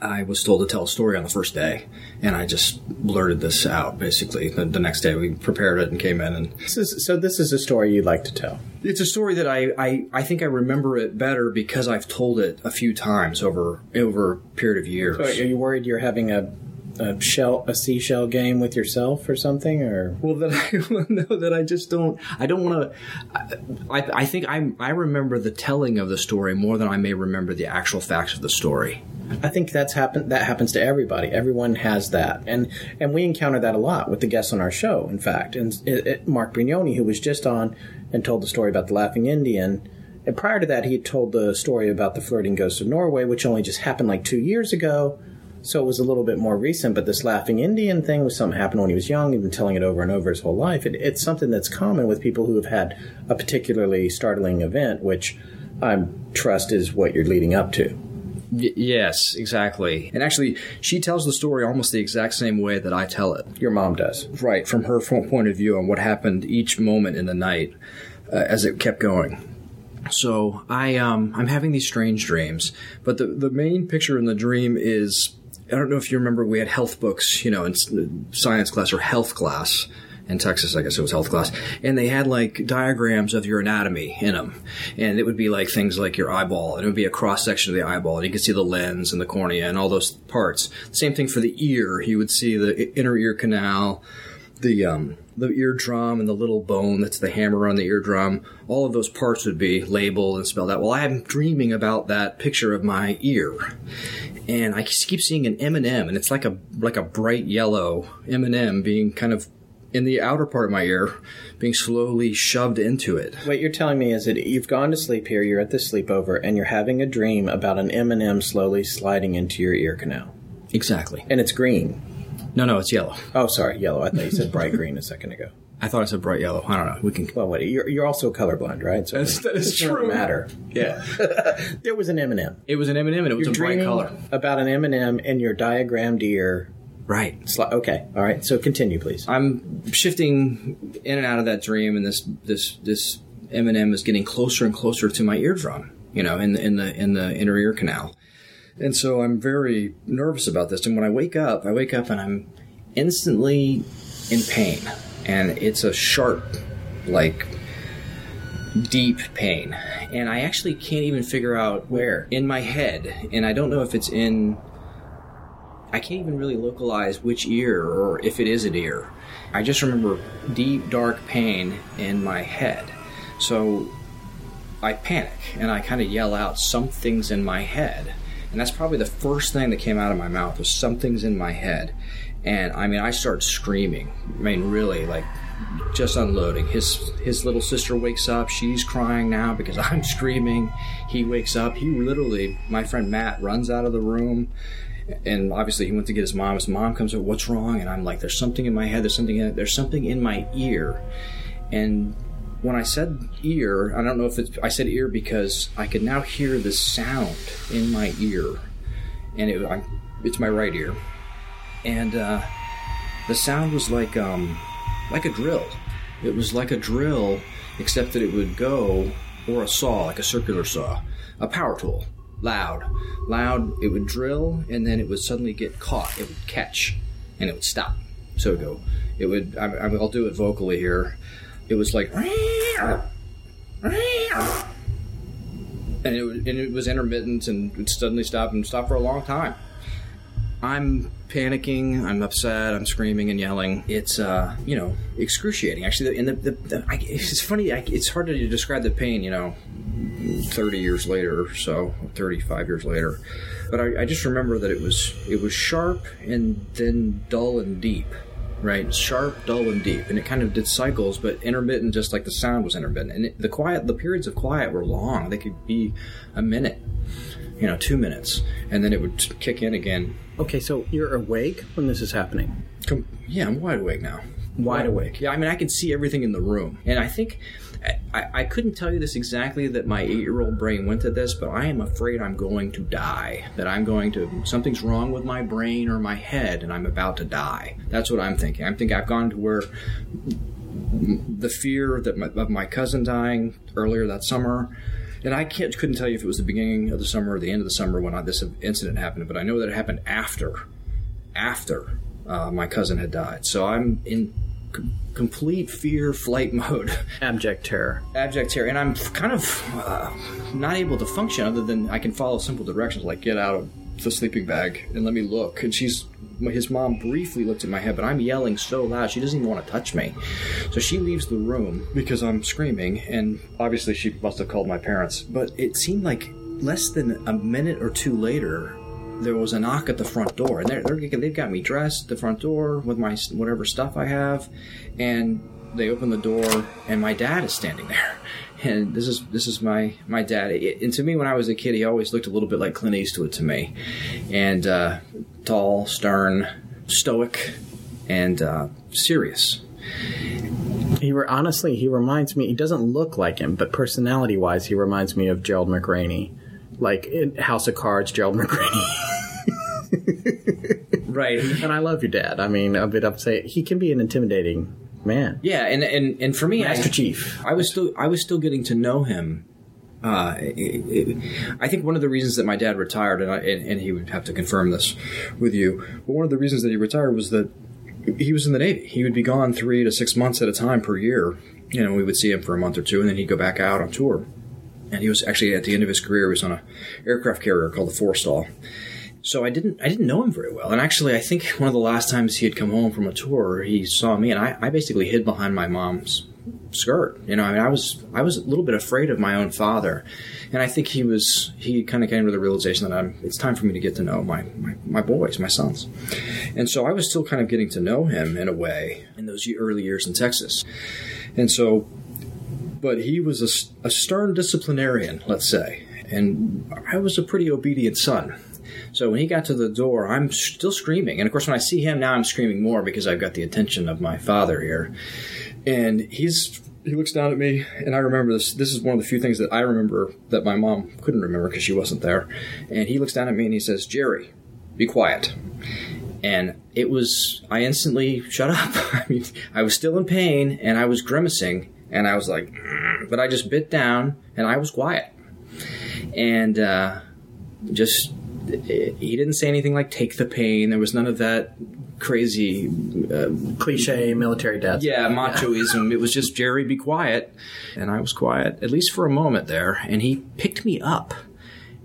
I was told to tell a story on the first day, and I just blurted this out. Basically, the, the next day we prepared it and came in, and This is, so this is a story you'd like to tell. it's a story that I, I, I think I remember it better because I've told it a few times over over a period of years. Are you worried you're having a, a shell, a seashell game with yourself or something, or Well, that I know that I just don't. I don't want to. I, I think I I remember the telling of the story more than I may remember the actual facts of the story. I think that's happen. That happens to everybody. Everyone has that, and and we encounter that a lot with the guests on our show. In fact, and it, it, Mark Brignoni, who was just on and told the story about the Laughing Indian, and prior to that, he had told the story about the flirting ghost of Norway, which only just happened like two years ago. So it was a little bit more recent. But this Laughing Indian thing was something that happened when he was young. He'd been telling it over and over his whole life. It, it's something that's common with people who have had a particularly startling event, which I trust is what you're leading up to. Y- yes, exactly. And actually, she tells the story almost the exact same way that I tell it. Your mom does. Right, from her point of view on what happened each moment in the night uh, as it kept going. So I um, I'm having these strange dreams, but the the main picture in the dream is I don't know if you remember we had health books, you know, in uh, science class or health class in Texas, I guess it was health class, and they had like diagrams of your anatomy in them, and it would be like things like your eyeball, and it would be a cross section of the eyeball, and you could see the lens and the cornea and all those parts. Same thing for the ear, you would see the inner ear canal, the um, the eardrum and the little bone that's the hammer on the eardrum. All of those parts would be labeled and spelled out. Well, I'm dreaming about that picture of my ear, and I keep seeing an M and M, and it's like a like a bright yellow M and M being kind of in the outer part of my ear, being slowly shoved into it. What you're telling me is that you've gone to sleep here, you're at the sleepover, and you're having a dream about an M&M slowly sliding into your ear canal. Exactly. And it's green. No, no, it's yellow. Oh, sorry, yellow. I thought you said bright green a second ago. I thought it said bright yellow. I don't know. We can. Well, wait, you're, you're also colorblind, right? So That's- that is it doesn't true. matter. Yeah. There was an M&M. It was an M and M, and it was You're a bright color. about an M&M in your diagrammed ear Right. Sli- okay. All right. So continue, please. I'm shifting in and out of that dream, and this this this M&M is getting closer and closer to my eardrum. You know, in the in the in the inner ear canal, and so I'm very nervous about this. And when I wake up, I wake up and I'm instantly in pain, and it's a sharp, like deep pain, and I actually can't even figure out Where? in my head, and I don't know if it's in. I can't even really localize which ear or if it is an ear. I just remember deep, dark pain in my head. So I panic and I kind of yell out, Something's in my head. And that's probably the first thing that came out of my mouth was something's in my head. And I mean, I start screaming. I mean, really, like just unloading. His his little sister wakes up. She's crying now because I'm screaming. He wakes up. He literally, my friend Matt, runs out of the room. And obviously, he went to get his mom. His mom comes up. What's wrong? And I'm like, there's something in my head. There's something. In, there's something in my ear. And when I said ear, I don't know if it's. I said ear because I could now hear the sound in my ear, and it, I, it's my right ear, and uh, the sound was like um, like a drill. It was like a drill, except that it would go, or a saw, like a circular saw, a power tool, loud, loud. It would drill, and then it would suddenly get caught. It would catch, and it would stop. So it would go. It would. I, I'll do it vocally here. It was like, and it, and it was intermittent and would suddenly stop and stop for a long time. I'm panicking. I'm upset. I'm screaming and yelling. It's uh, you know, excruciating. Actually, and the, the, the I, it's funny. I, it's hard to describe the pain. You know, thirty years later or so, thirty-five years later. But I, I just remember that it was it was sharp and then dull and deep. Right, sharp, dull, and deep, and it kind of did cycles, but intermittent, just like the sound was intermittent. And it, the quiet, the periods of quiet were long; they could be a minute, you know, two minutes, and then it would kick in again. Okay. So you're awake when this is happening. Com- yeah, I'm wide awake now. Wide awake. Yeah, I mean, I can see everything in the room, and I think I, I couldn't tell you this exactly that my eight-year-old brain went to this, but I am afraid I'm going to die. That I'm going to something's wrong with my brain or my head, and I'm about to die. That's what I'm thinking. I'm thinking I've gone to where the fear that my, of my cousin dying earlier that summer. And I can't, couldn't tell you if it was the beginning of the summer or the end of the summer when I, this incident happened, but I know that it happened after after uh, my cousin had died. So I'm in com- complete fear flight mode, Abject terror. abject terror, and I'm kind of uh, not able to function other than I can follow simple directions like get out of the sleeping bag and let me look. And she's his mom briefly looked at my head, but I'm yelling so loud she doesn't even want to touch me. So she leaves the room because I'm screaming, and obviously she must have called my parents. But it seemed like less than a minute or two later, there was a knock at the front door, and they're, they're they've got me dressed the front door with my whatever stuff I have, and they open the door, and my dad is standing there. And this is this is my my dad. It- and to me, when I was a kid, he always looked a little bit like Clint Eastwood to me, and uh, tall, stern, stoic, and uh, serious. He honestly, he reminds me. He doesn't look like him, but personality-wise, he reminds me of Gerald McRaney, like in House of Cards, Gerald McRaney. Right. and I love your dad. I mean, a bit upset. He can be an intimidating man. Yeah, and and and for me, Master I, Chief. I was still I was still getting to know him. Uh, it, it, I think one of the reasons that my dad retired, and, I, and and he would have to confirm this with you, but one of the reasons that he retired was that he was in the Navy. He would be gone three to six months at a time per year. You know, we would see him for a month or two, and then he'd go back out on tour. And he was actually at the end of his career, he was on a aircraft carrier called the Forrestal. So I didn't I didn't know him very well. And actually I think one of the last times he had come home from a tour, he saw me and I, I basically hid behind my mom's skirt. You know, I mean I was I was a little bit afraid of my own father. And I think he was he kind of came to the realization that I'm it's time for me to get to know my, my, my boys, my sons. And so I was still kind of getting to know him in a way in those early years in Texas. And so but he was a, a stern disciplinarian, let's say. And I was a pretty obedient son. So when he got to the door, I'm still screaming. And of course, when I see him now, I'm screaming more because I've got the attention of my father here. And he's he looks down at me, and I remember this. This is one of the few things that I remember that my mom couldn't remember because she wasn't there. And he looks down at me and he says, "Jerry, be quiet." and it was I instantly shut up. I mean, I was still in pain and I was grimacing, and I was like, "Mm," but I just bit down and I was quiet, and uh, just he didn't say anything like "take the pain." There was none of that crazy uh, Cliche military death. yeah, machoism. It was just Jerry, be quiet, and I was quiet at least for a moment there. And he picked me up,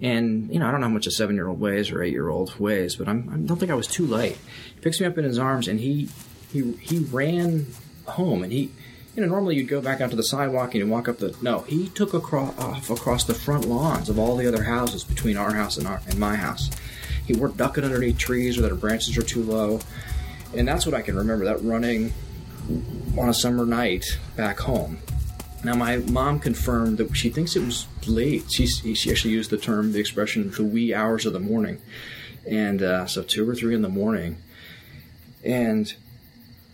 and you know I don't know how much a seven-year-old weighs or eight-year-old weighs, but I'm, I don't think I was too light. He picks me up in his arms, and he he he ran home, and he. You know, normally you'd go back out to the sidewalk and walk up the. No, he took across off across the front lawns of all the other houses between our house and our and my house. He worked ducking underneath trees or our branches are too low, and that's what I can remember. That running on a summer night back home. Now, my mom confirmed that she thinks it was late. She, she actually used the term, the expression, the wee hours of the morning. And uh, so, two or three in the morning. And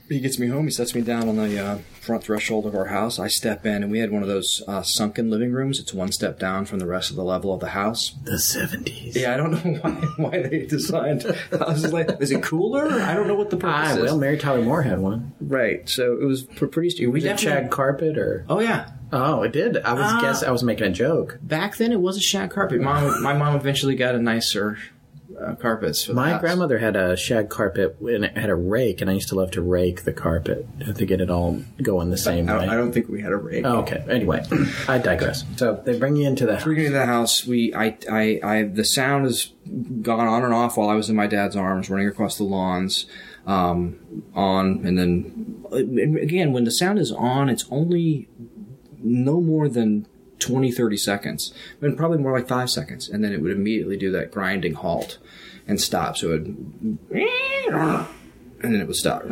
he gets me home. He sets me down on the uh, front threshold of our house. I step in, and we had one of those uh, sunken living rooms. It's one step down from the rest of the level of the house. The 70s. Yeah, I don't know why, why they designed houses like. Is it cooler? I don't know what the purpose Ah, is. well, Mary Tyler Moore had one. right. So it was pretty. stu- We Was it shag carpet or? Oh yeah. Oh, it did. I was Ah. guess I was making a joke. Back then, it was a shag carpet. Mom, my mom eventually got a nicer uh, carpets. My house. grandmother had a shag carpet and it had a rake, and I used to love to rake the carpet to get it all going the same I way. I don't think we had a rake. Oh, okay. Anyway, I digress. So they bring you into the house. We get into the house. We, I, I, I, the sound has gone on and off while I was in my dad's arms, running across the lawns, um, on, and then again, when the sound is on, it's only no more than 20, 30 seconds, but probably more like five seconds, and then it would immediately do that grinding halt and stop. So it, would, and then it would stop.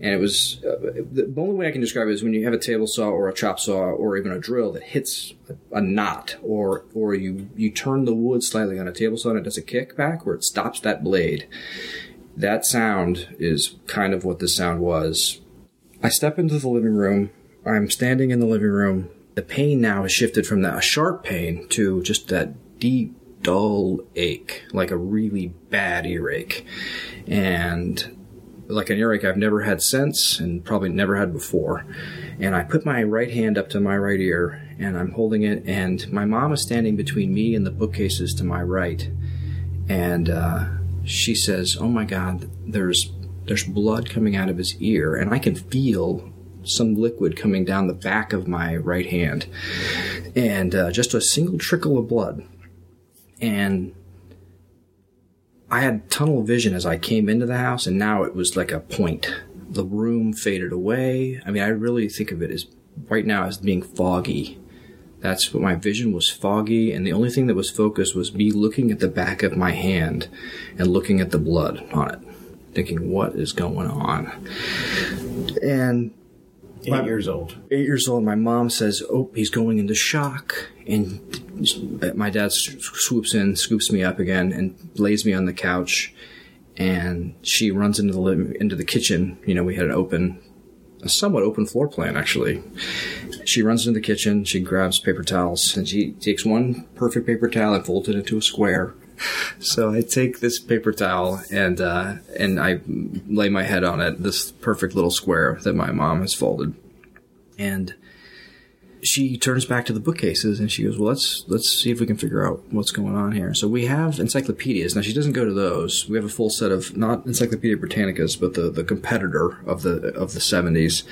And it was uh, the only way I can describe it is when you have a table saw or a chop saw or even a drill that hits a, knot, or or you you turn the wood slightly on a table saw and it does a kickback where it stops that blade. That sound is kind of what the sound was. I step into the living room. I'm standing in the living room. The pain now has shifted from that sharp pain to just that deep, dull ache, like a really bad earache, and like an earache I've never had since and probably never had before. And I put my right hand up to my right ear and I'm holding it, and my mom is standing between me and the bookcases to my right. And uh, she says, "Oh my God, there's there's blood coming out of his ear, and I can feel." Some liquid coming down the back of my right hand, and uh, just a single trickle of blood. And I had tunnel vision as I came into the house, and now it was like a point. The room faded away. I mean, I really think of it as right now as being foggy. That's what my vision was foggy, and the only thing that was focused was me looking at the back of my hand and looking at the blood on it, thinking, what is going on? And Eight years old. eight years old, my mom says, "Oh, he's going into shock," and my dad swoops in, scoops me up again, and lays me on the couch. And she runs into the living, into the kitchen. You know, we had an open, a somewhat open floor plan actually. She runs into the kitchen. She grabs paper towels, and she takes one perfect paper towel and folds it into a square. So I take this paper towel and uh, and I lay my head on it, this perfect little square that my mom has folded, and she turns back to the bookcases and she goes, "Well, let's let's see if we can figure out what's going on here." So we have encyclopedias. Now she doesn't go to those. We have a full set of not Encyclopedia Britannicas, but the, the competitor of the of the seventies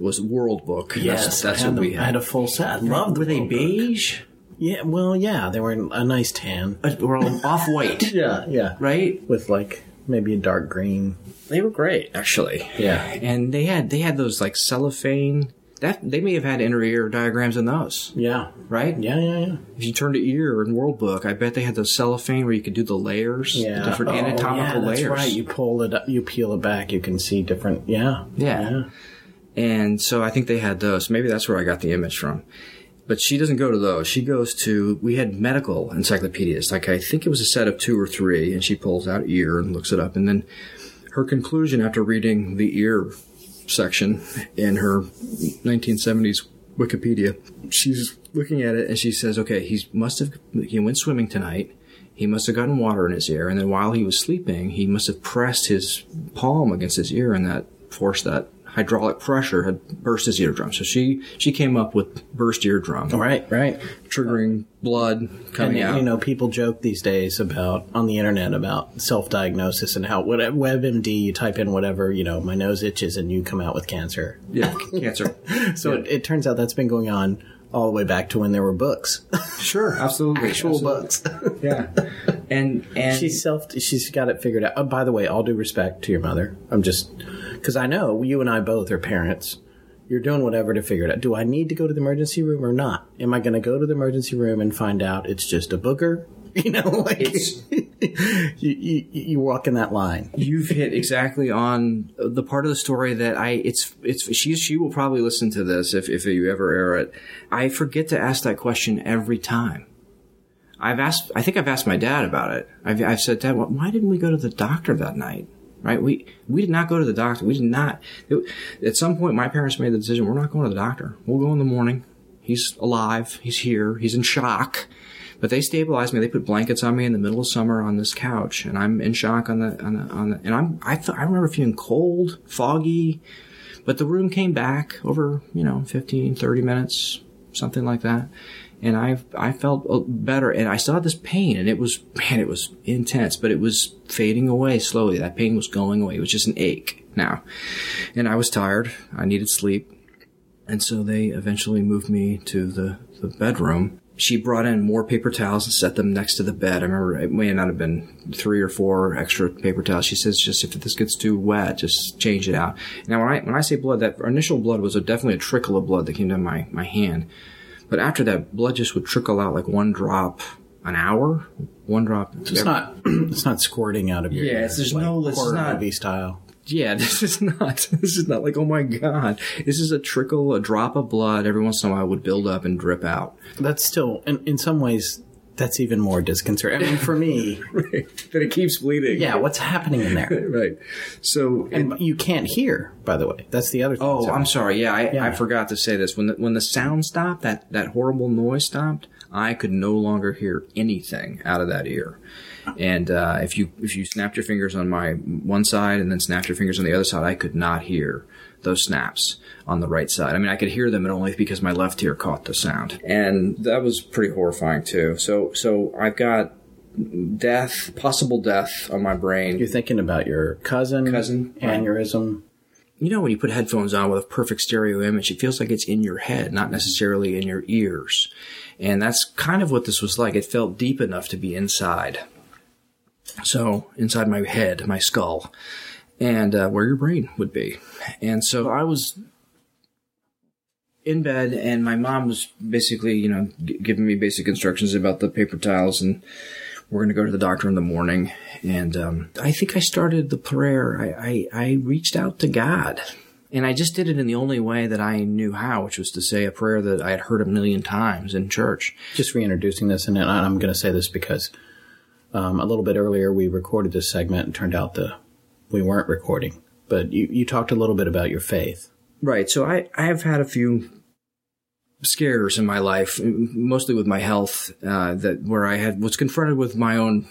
was World Book. Yes, that's, that's I had we them- I had a full set. I loved Were the they World Book. Yeah, well, yeah, they were a nice tan. Uh, Or off white? Yeah, yeah. right? With like maybe a dark green. They were great, actually. Yeah. and they had they had those like cellophane. That they may have had inner ear diagrams in those, Yeah. right? Yeah, yeah, yeah. If you turn to ear in World Book, I bet they had those cellophane where you could do the layers, Yeah. the different Oh, anatomical yeah, that's layers. right. You pull it up, you peel it back, you can see different. Yeah. Yeah. And so I think they had those. Maybe that's where I got the image from. But she doesn't go to those. She goes to, we had medical encyclopedias. Like I think it was a set of two or three, and she pulls out ear and looks it up. And then her conclusion after reading the ear section in her 1970s Wikipedia, she's looking at it and she says, okay, he must have, he went swimming tonight. he must have gotten water in his ear, and then while he was sleeping, he must have pressed his palm against his ear, and that forced that hydraulic pressure had burst his eardrum. So she she came up with burst eardrum, Right, right. triggering blood And coming out. you know, people joke these days about on the internet about self-diagnosis and how what WebMD you type in whatever you know, my nose itches and you come out with cancer. yeah, cancer. So it, it turns out that's been going on all the way back to when there were books, Sure, absolutely, actual absolutely. books. Yeah, and and she's self. She's got it figured out. Oh, by the way, all due respect to your mother, I'm just because I know you and I both are parents. You're doing whatever to figure it out. Do I need to go to the emergency room or not? Am I going to go to the emergency room and find out it's just a booger? You know, like It's- you, you you walk in that line. You've hit exactly on the part of the story that I it's it's she she will probably listen to this if if you ever air it. I forget to ask that question every time. I've asked I think I've asked my dad about it. I've I've said dad wh- why didn't we go to the doctor that night? Right? We we did not go to the doctor. We did not. It, at some point my parents made the decision we're not going to the doctor. We'll go in the morning. He's alive. He's here. He's in shock. But they stabilized me. They put blankets on me in the middle of summer on this couch, and I'm in shock on the on the on the. And I'm I th- I remember feeling cold, foggy, but the room came back over you know 15, 30 minutes, something like that, and I I felt uh, better, and I still had this pain, and it was man, it was intense, but it was fading away slowly. That pain was going away. It was just an ache now, and I was tired. I needed sleep. And so they eventually moved me to the, the bedroom. She brought in more paper towels and set them next to the bed. I remember it may not have been three or four extra paper towels. She says, just if this gets too wet, just change it out. Now, when I, when I say blood, that initial blood was a, definitely a trickle of blood that came down my, my hand. But after that, blood just would trickle out like one drop an hour, one drop. It's not. It's not squirting out of your. Yeah, ear, it's- there's like no- horror not- style. Yeah, this is not. This is not like oh my god. This is a trickle, a drop of blood every once in a while would build up and drip out. That's still, in, in some ways, that's even more disconcerting. I mean, for me, that it keeps bleeding. yeah, what's happening in there? right. So, And you can't hear, by the way. That's the other thing. oh, I'm sorry. Yeah, I, Yeah. I forgot to say this. When the when the sound stopped, that that horrible noise stopped, I could no longer hear anything out of that ear. And uh, if you if you snapped your fingers on my one side and then snapped your fingers on the other side, I could not hear those snaps on the right side. I mean, I could hear them, but only because my left ear caught the sound, and that was pretty horrifying too. So so I've got death, possible death on my brain. You're thinking about your cousin, Cousin, right. aneurysm. you know when you put headphones on with a perfect stereo image it feels like it's in your head not necessarily in your ears and that's kind of what this was like it felt deep enough to be inside so inside my head my skull and uh, where your brain would be and so i was in bed and my mom was basically you know g- giving me basic instructions about the paper towels and we're going to go to the doctor in the morning. And um, I think I started the prayer. I, I, I reached out to God. And I just did it in the only way that I knew how, which was to say a prayer that I had heard a million times in church. Just reintroducing this, and I'm going to say this because um, a little bit earlier we recorded this segment and turned out the we weren't recording. But you, you talked a little bit about your faith. Right. So I, I have had a few scares in my life, mostly with my health, uh, that where I had was confronted with my own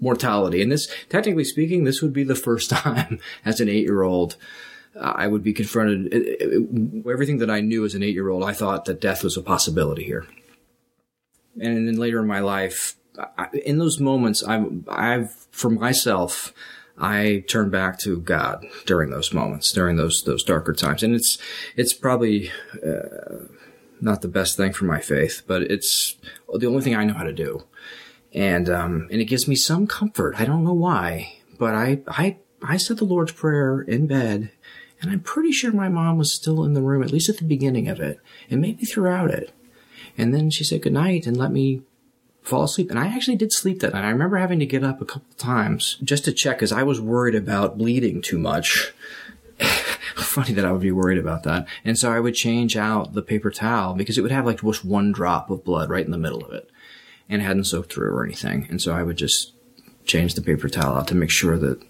mortality. And this, technically speaking, this would be the first time as an eight year old. Uh, I would be confronted. It, it, it- everything that I knew as an eight-year-old, I thought that death was a possibility here. And then later in my life, in those moments, I'm, I've for myself, I turn back to God during those moments, during those those darker times, and it's it's probably uh, not the best thing for my faith, but it's the only thing I know how to do, and um, and it gives me some comfort. I don't know why, but I I I said the Lord's prayer in bed, and I'm pretty sure my mom was still in the room at least at the beginning of it, and maybe throughout it, and then she said good night and let me fall asleep. And I actually did sleep that night. I remember having to get up a couple times just to check because I was worried about bleeding too much. Funny that I would be worried about that. And so I would change out the paper towel because it would have like just one drop of blood right in the middle of it and it hadn't soaked through or anything. And so I would just change the paper towel out to make sure that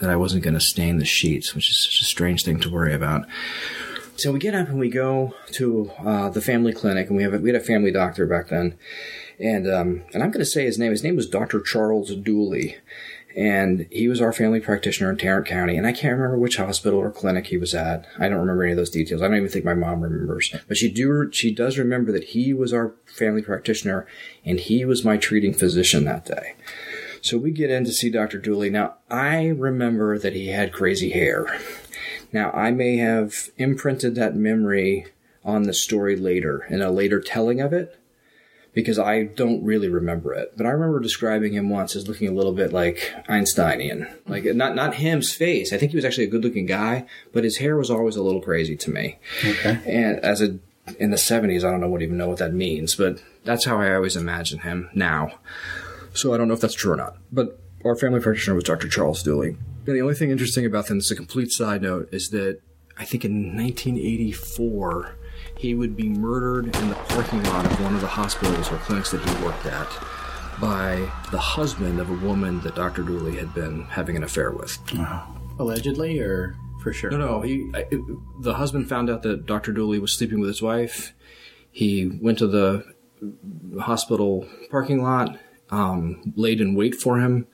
that I wasn't going to stain the sheets, which is such a strange thing to worry about. So we get up and we go to uh, the family clinic, and we have a, we had a family doctor back then, And um, and I'm going to say his name. His name was Dr. Charles Dooley, and he was our family practitioner in Tarrant County. And I can't remember which hospital or clinic he was at. I don't remember any of those details. I don't even think my mom remembers. But she do she does remember that he was our family practitioner, and he was my treating physician that day. So we get in to see Dr. Dooley. Now I remember that he had crazy hair. Now I may have imprinted that memory on the story later in a later telling of it because I don't really remember it. But I remember describing him once as looking a little bit like Einsteinian. Like mm-hmm. not not him's face. I think he was actually a good looking guy, but his hair was always a little crazy to me. Okay. And as a in the seventies, I don't know what even know what that means, but that's how I always imagine him now. So I don't know if that's true or not. But our family practitioner was Dr. Charles Dooley. And the only thing interesting about them, as a complete side note, is that I think in 1984 he would be murdered in the parking lot of one of the hospitals or clinics that he worked at by the husband of a woman that Dr. Dooley had been having an affair with. Allegedly, or for sure? No, no, he I, it, the husband found out that Dr. Dooley was sleeping with his wife. He went to the hospital parking lot, um, laid in wait for him.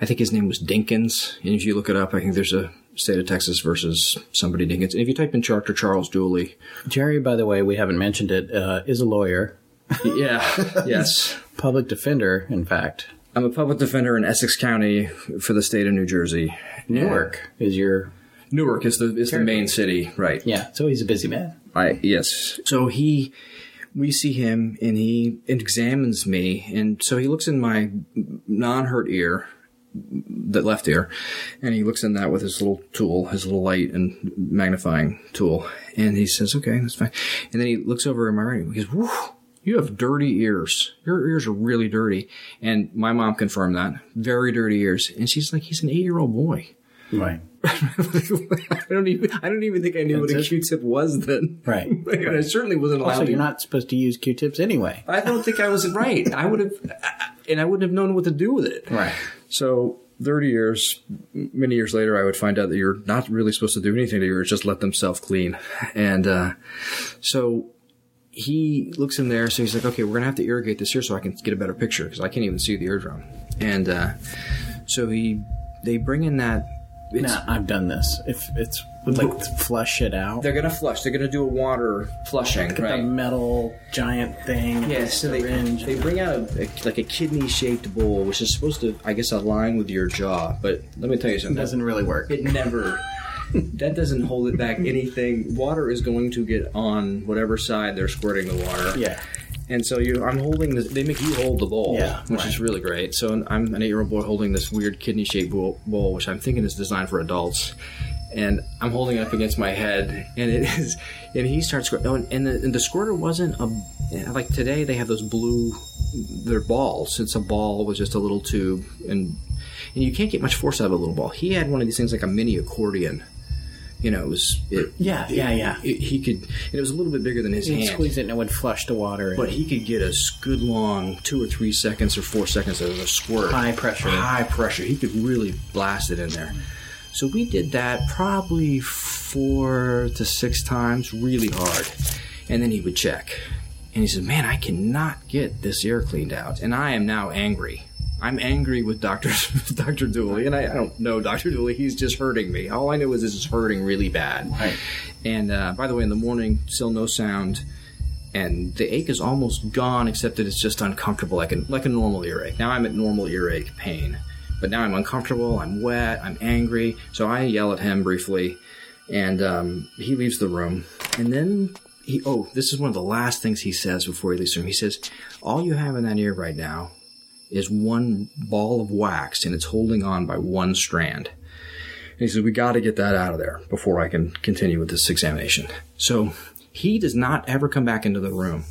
I think his name was Dinkins. And if you look it up, I think there's a state of Texas versus somebody Dinkins. And if you type in Dr. Charles Dooley, Jerry, by the way, we haven't mentioned it, uh, is a lawyer, yeah, yes. public defender, in fact. I'm a public defender in Essex County for the state of New Jersey. Newark is your Newark is the is the main city, right? yeah. So he's a busy man. I yes. So he, we see him and he examines me, and so he looks in my non-hurt ear, the left ear, and he looks in that with his little tool, his little light and magnifying tool, and he says, "Okay, that's fine." And then he looks over at my right, ear. he goes, "Whew." You have dirty ears. Your ears are really dirty. And my mom confirmed that. Very dirty ears. And she's like, he's an eight year old boy. Right. I don't even I don't even think I knew what a That's. Q-tip was then. Right. and I certainly wasn't allowed Also, to. you're not supposed to use Q-tips anyway. I don't think I was right. I would have, and I wouldn't have known what to do with it. Right. So, 30 years, many years later, I would find out that you're not really supposed to do anything to yours, just let them self clean. And uh, so he looks in there, so he's like, okay, we're going to have to irrigate this here so I can get a better picture because I can't even see the eardrum. And uh, so he, they bring in that. It's, Now, I've done this. If it's like flush it out, They're to flush. They're to do a water flushing, the right? metal giant thing. Yeah, so they, they bring out a, a- like a kidney shaped bowl, which is supposed to, I guess, align with your jaw. But let me tell you something. It doesn't really work. It never. that doesn't hold it back anything. Water is going to get on whatever side they're squirting the water. Yeah. And so you, I'm holding this. They make you hold the bowl, Yeah, which right. is really great. So I'm an eight-year-old boy holding this weird kidney-shaped bowl, bowl, which I'm thinking is designed for adults. And I'm holding it up against my head, and it is. And he starts. Oh, and the, and the squirter wasn't a like today. They have those blue. They're balls. It's a ball with just a little tube, and and you can't get much force out of a little ball. He had one of these things like a mini accordion. You know, it was. It, Yeah, yeah, yeah. it, he could. It was a little bit bigger than his You'd hand. squeeze it and it would flush the water. But he could get a good long two or three seconds or four seconds of a squirt. High pressure. High pressure. He could really blast it in there. So we did that probably four to six times, really hard. And then he would check. And he said, Man, I cannot get this ear cleaned out. And I am now angry. I'm angry with Dr. Dr. Dooley. And I, I don't know Dr. Dooley. He's just hurting me. All I know is this is hurting really bad. Right. And uh, by the way, in the morning, still no sound and the ache is almost gone, except that it's just uncomfortable, like a like a normal earache. Now I'm at normal earache pain, but now I'm uncomfortable. I'm wet. I'm angry. So I yell at him briefly, and um, he leaves the room. And then he oh, this is one of the last things he says before he leaves the room. He says, "All you have in that ear right now is one ball of wax, and it's holding on by one strand." And he says, We got to get that out of there before I can continue with this examination. So he does not ever come back into the room.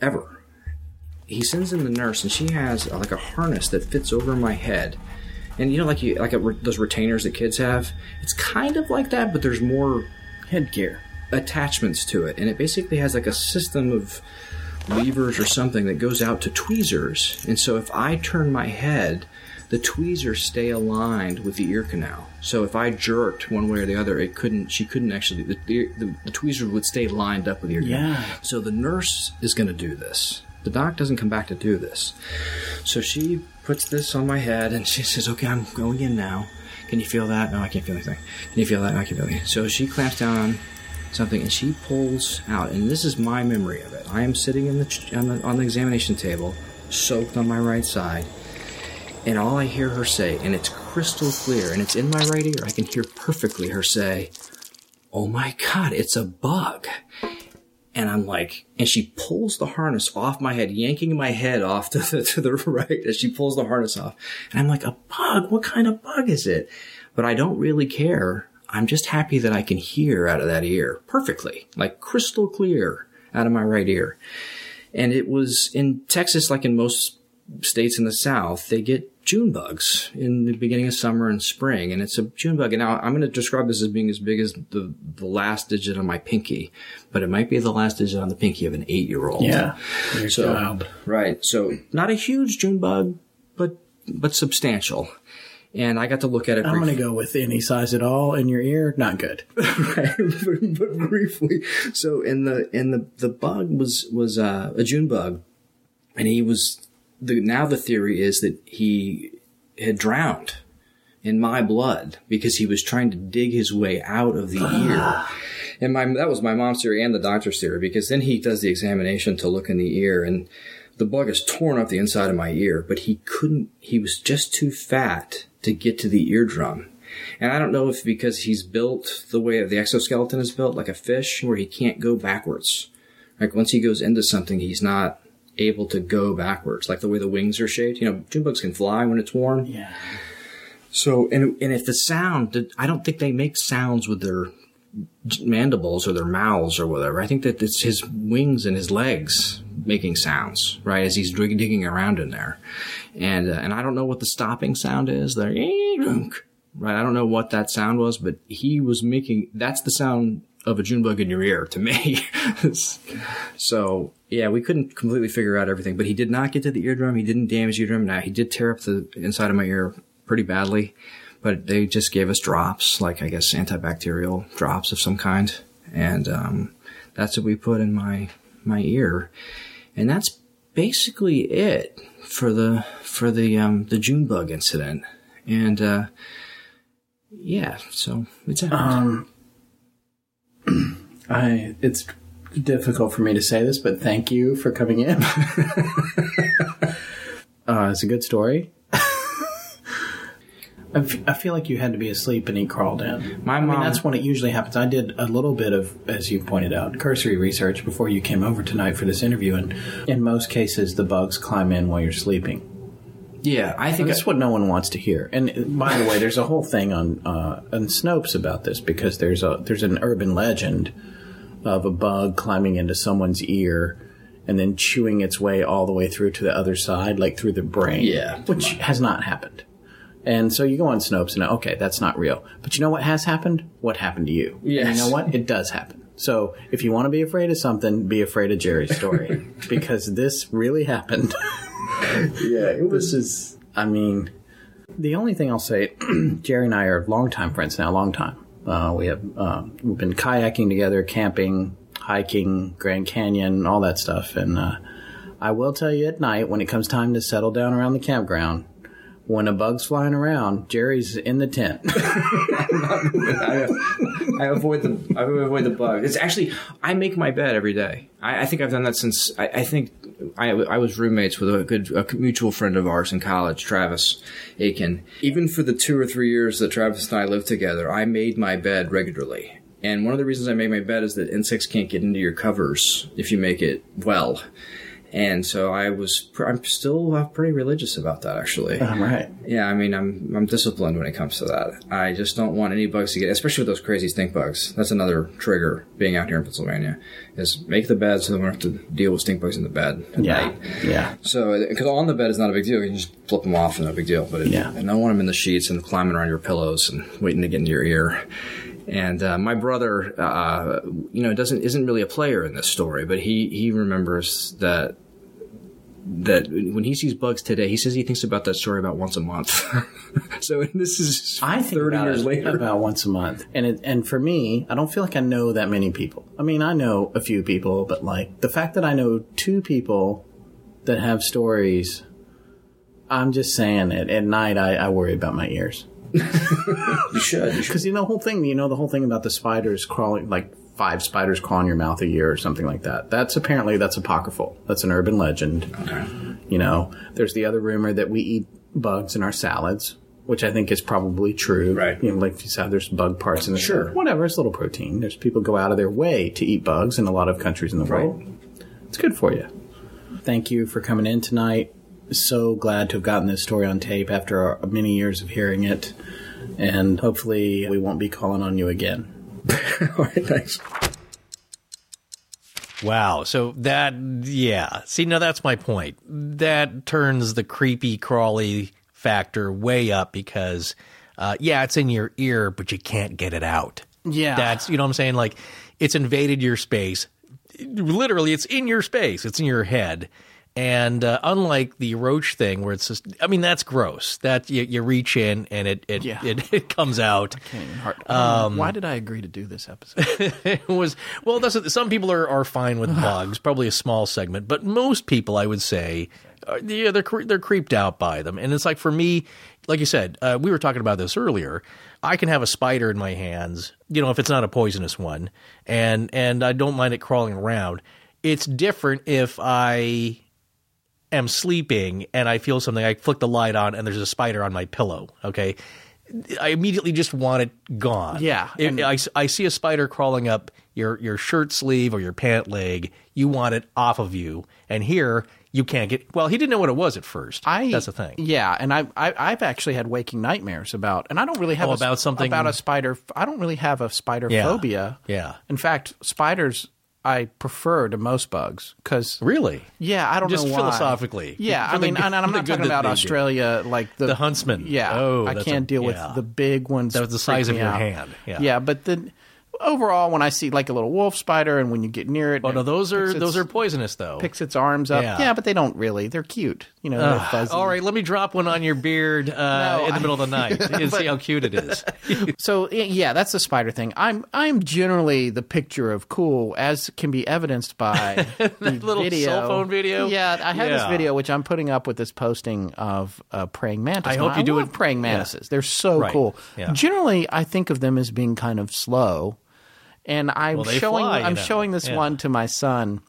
Ever. He sends in the nurse, and she has uh, like a harness that fits over my head. And you know, like you, like a, those retainers that kids have. It's kind of like that, but there's more Headgear. attachments to it, and it basically has like a system of levers or something that goes out to tweezers. And so if I turn my head, the tweezers stay aligned with the ear canal. So if I jerked one way or the other, it couldn't. She couldn't actually. The, the, the, tweezers would stay lined up with the ear canal. Yeah. So the nurse is going to do this. the doc doesn't come back to do this. So she puts this on my head and she says, Okay, I'm going in now. Can you feel that? No, I can't feel anything. Can you feel that? No, I can't feel anything. So she clamps down something and she pulls out, and this is my memory of it. I am sitting in the, on the, on the examination table, soaked on my right side, and all I hear her say, and it's crystal clear, and it's in my right ear, I can hear perfectly her say, Oh my god, it's a bug. And I'm like, and she pulls the harness off my head, yanking my head off to the, to the right as she pulls the harness off. And I'm like, a bug? What kind of bug is it? But I don't really care. I'm just happy that I can hear out of that ear perfectly, like crystal clear out of my right ear. And it was in Texas, like in most states in the South, they get June bugs in the beginning of summer and spring, and it's a June bug. And now I'm going to describe this as being as big as the, the last digit on my pinky, but it might be the last digit on the pinky of an eight year old. Yeah. So, right. So not a huge June bug, but but substantial. And I got to look at it. I'm going to go with any size at all in your ear. Not good. right, but, but briefly. So in the in the the bug was was uh, a June bug, and he was the now the theory is that he had drowned in my blood because he was trying to dig his way out of the ear. And my that was my mom's theory and the doctor's theory because then he does the examination to look in the ear and the bug is torn up the inside of my ear, but he couldn't he was just too fat to get to the eardrum. And I don't know if because he's built the way the exoskeleton is built, like a fish, where he can't go backwards. Like once he goes into something, he's not able to go backwards, like the way the wings are shaped. You know, June bugs can fly when it's warm. Yeah. So, and and if the sound, I don't think they make sounds with their mandibles or their mouths or whatever. I think that it's his wings and his legs making sounds, right, as he's digging around in there. And uh, and I don't know what the stopping sound is. There, right? I don't know what that sound was, but he was making. That's the sound of a June bug in your ear to me. so yeah, we couldn't completely figure out everything, but he did not get to the eardrum. He didn't damage the eardrum. Now he did tear up the inside of my ear pretty badly, but they just gave us drops, like I guess antibacterial drops of some kind, and um, that's what we put in my my ear, and that's basically it for the for the um, the June bug incident, and uh, yeah, so it's. Um, I it's difficult for me to say this, but thank you for coming in. uh, it's a good story. I, f- I feel like you had to be asleep and he crawled in. My I mean, mom- that's when it usually happens. I did a little bit of, as you pointed out, cursory research before you came over tonight for this interview, and in most cases, the bugs climb in while you're sleeping. yeah, I think That's what no one wants to hear. And uh, by the way, there's a whole thing on uh, on Snopes about this because there's a there's an urban legend of a bug climbing into someone's ear and then chewing its way all the way through to the other side, like through the brain. Yeah. which has not happened. And so you go on Snopes and okay, that's not real. But you know what has happened? What happened to you? And you know what? It does happen. So if you want to be afraid of something, be afraid of Jerry's story because this really happened. yeah, it was. This is. I mean, the only thing I'll say, Jerry and I are longtime friends now. Long time. Uh, we have uh, we've been kayaking together, camping, hiking, Grand Canyon, all that stuff. And uh, I will tell you, at night when it comes time to settle down around the campground, when a bug's flying around, Jerry's in the tent. I, I avoid the I avoid the bug. It's actually I make my bed every day. I, I think I've done that since I, I think I, I was roommates with a good a mutual friend of ours in college, Travis Aiken. Even for the two or three years that Travis and I lived together, I made my bed regularly. And one of the reasons I made my bed is that insects can't get into your covers if you make it well. And so I was, pr- I'm still uh, pretty religious about that, actually. All right. Yeah, I mean, I'm I'm disciplined when it comes to that. I just don't want any bugs to get, especially with those crazy stink bugs. That's another trigger being out here in Pennsylvania. Is make the bed so we don't have to deal with stink bugs in the bed at Yeah. night. Yeah. So, because on the bed is not a big deal. You can just flip them off and no big deal. But it, Yeah. I don't want them in the sheets and climbing around your pillows and waiting to get into your ear. And uh, my brother, uh, you know, doesn't isn't really a player in this story, but he he remembers that that when he sees bugs today, he says he thinks about that story about once a month. so this is I think thirty years later. about once a month, and it, and for me, I don't feel like I know that many people. I mean, I know a few people, but like the fact that I know two people that have stories. I'm just saying it. At night, I, I worry about my ears. You should. Because you know the whole thing, you know the whole thing about the spiders crawling, like five spiders crawl in your mouth a year or something like that. That's apparently that's apocryphal. That's an urban legend. You know, there's the other rumor that we eat bugs in our salads, which I think is probably true. Right. You know, like you said, there's bug parts in the Sure. Whatever, it's a little protein. There's people go out of their way to eat bugs in a lot of countries in the world. It's good for you. Thank you for coming in tonight. So glad to have gotten this story on tape after our, many years of hearing it. And hopefully, we won't be calling on you again. All right, thanks. Wow. So that, yeah. See, now that's my point. That turns the creepy crawly factor way up because, uh, yeah, it's in your ear, but you can't get it out. Yeah. That's, you know what I'm saying? Like, it's invaded your space. Literally, it's in your space, it's in your head. And uh, unlike the roach thing, where it's just, I mean, that's gross. That you, you reach in and it it, Yeah. it, it comes out. Um, Why did I agree to do this episode? it was well that's some people are, are fine with bugs probably a small segment but most people i would say uh, yeah they're they're creeped out by them and it's like for me like you said uh, we were talking about this earlier i can have a spider in my hands you know if it's not a poisonous one and and i don't mind it crawling around it's different if i am sleeping and I feel something, I flick the light on and there's a spider on my pillow. Okay. I immediately just want it gone. Yeah, I, I see a spider crawling up your, your shirt sleeve or your pant leg, you want it off of you. And here, you can't get. Well, he didn't know what it was at first. I That's the thing. Yeah, and I, I I've actually had waking nightmares about, and I don't really have Oh, a, about something- about a spider. I don't really have a spider Yeah. phobia. Yeah. In fact, spiders I prefer to most bugs because Really? yeah, I don't Just know why. philosophically. Yeah, I mean, and I'm not talking about they do. Australia, like the The huntsman. Yeah, Oh, I can't a- deal yeah. with the big ones. That was the size of your out. hand. Yeah. yeah, but the overall, when I see like a little wolf spider, and when you get near it, Oh no, those are its- those are poisonous though. picks its arms up. Yeah. Yeah. but they don't really. They're cute. You know, they're fuzzy. All right, let me drop one on your beard uh, No, in the I- middle of the night and see how cute it is. So yeah, that's the spider thing. I'm I'm generally the picture of cool, as can be evidenced by the little video. cell phone video? Yeah, I have this video which I'm putting up with this posting of uh, praying mantis. I Now, hope you do love it- praying yeah. mantises. They're so Right. cool. Yeah. Generally, I think of them as being kind of slow, and I'm Well, showing fly, I'm know. showing this Yeah. one to my son.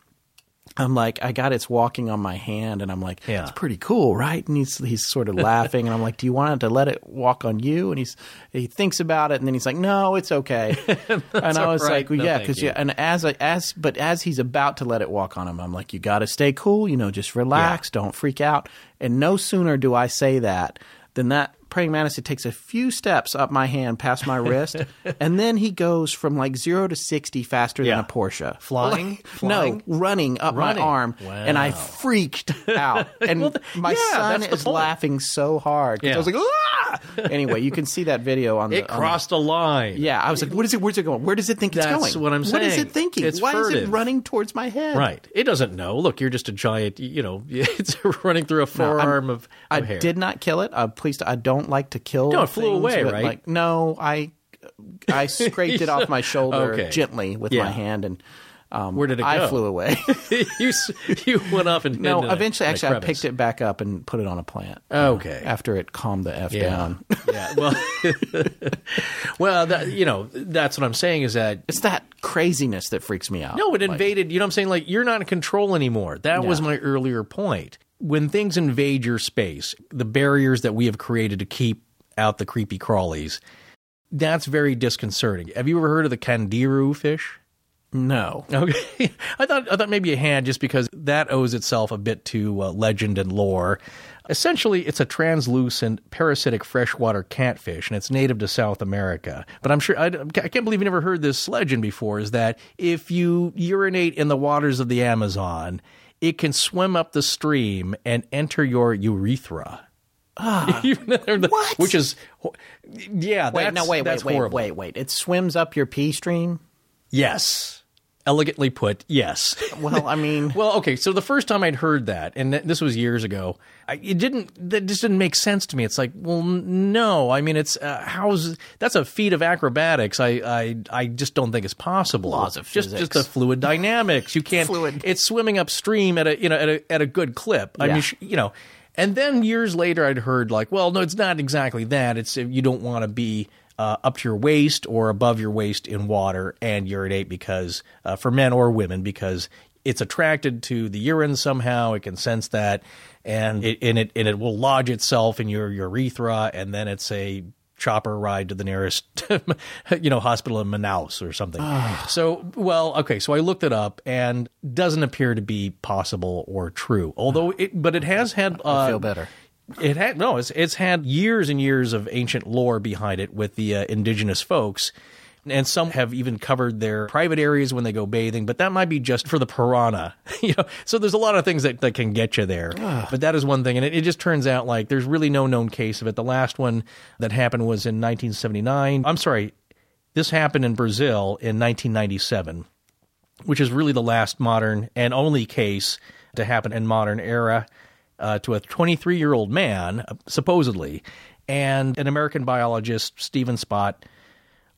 I'm like, I got it's walking on my hand, and I'm like, Yeah. it's pretty cool, right? And he's he's sort of laughing, and I'm like, do you want it to let it walk on you? And he's he thinks about it, and then he's like, no, it's okay. and I was right. like, well, No, yeah, because yeah, and as I, as but as he's about to let it walk on him, I'm like, you got to stay cool, you know, just relax, don't freak out. And no sooner do I say that than that praying mantis it takes a few steps up my hand past my wrist, and then he goes from like zero to sixty faster Yeah. than a Porsche. Flying? Flying? No, running up Running. my arm, and I freaked out. And Well, my yeah, son is point. laughing so hard. Yeah. I was like, ah! anyway, you can see that video on the. It on the- crossed a line. yeah, I was like, what is it? Where's it going? Where does it think it's going? That's what I'm saying. What is it thinking? It's Why is it running towards my head? Right. It doesn't know. Look, you're just a giant, you know, it's running through a No, forearm of, of I hair. did not kill it. Uh, please, I don't like to kill. No, it flew things, away, right? Like, no, I, I scraped it off my shoulder Okay. gently with Yeah. my hand, and um, Where did it go? I flew away. you you went off and no, eventually, a actually, I picked it back up and put it on a plant. Okay. after it calmed the f Yeah. down. yeah. Well, well, that, you know, that's what I'm saying is that It's that craziness that freaks me out. No, it invaded. You know what I'm saying? Like, you're not in control anymore. That was my earlier point. When things invade your space, the barriers that we have created to keep out the creepy crawlies, that's very disconcerting. Have you ever heard of the Candiru fish? no. Okay, I thought I thought maybe you had just because that owes itself a bit to uh, legend and lore. Essentially, it's a translucent parasitic freshwater catfish, and it's native to South America. But I'm sure I, I can't believe you never heard this legend before. Is that if you urinate in the waters of the Amazon, it can swim up the stream and enter your urethra. Ah, what? Which is, yeah. Wait, that's, no, wait, wait, wait, horrible. wait, wait. It swims up your pee stream. Yes. Elegantly put, yes. Well, I mean, well, okay. So the first time I'd heard that, and th- this was years ago, I, it didn't. That just didn't make sense to me. It's like, well, n- no. I mean, it's uh, how's that's a feat of acrobatics. I, I, I just don't think it's possible. Laws of just physics. just the fluid dynamics. You can't. Fluid. It's swimming upstream at a you know at a at a good clip. I Yeah. mean, sh- you know. And then years later, I'd heard like, well, no, it's not exactly that. It's you don't want to be uh, up to your waist or above your waist in water and urinate because uh, for men or women because it's attracted to the urine somehow. It can sense that, and it and it and it will lodge itself in your urethra, and then it's a chopper ride to the nearest you know hospital in Manaus or something. so well, okay, so I looked it up and doesn't appear to be possible or true. Although it, but it has had. Uh, I feel better. It had no. It's it's had years and years of ancient lore behind it with the uh, indigenous folks, and some have even covered their private areas when they go bathing. But that might be just for the piranha, you know. So there's a lot of things that, that can get you there. But that is one thing, and it, it just turns out like there's really no known case of it. The last one that happened was in 1979. I'm sorry, this happened in Brazil in 1997 which is really the last modern and only case to happen in modern era uh, to a 23 year old man, uh, supposedly. And an American biologist, Stephen Spotte,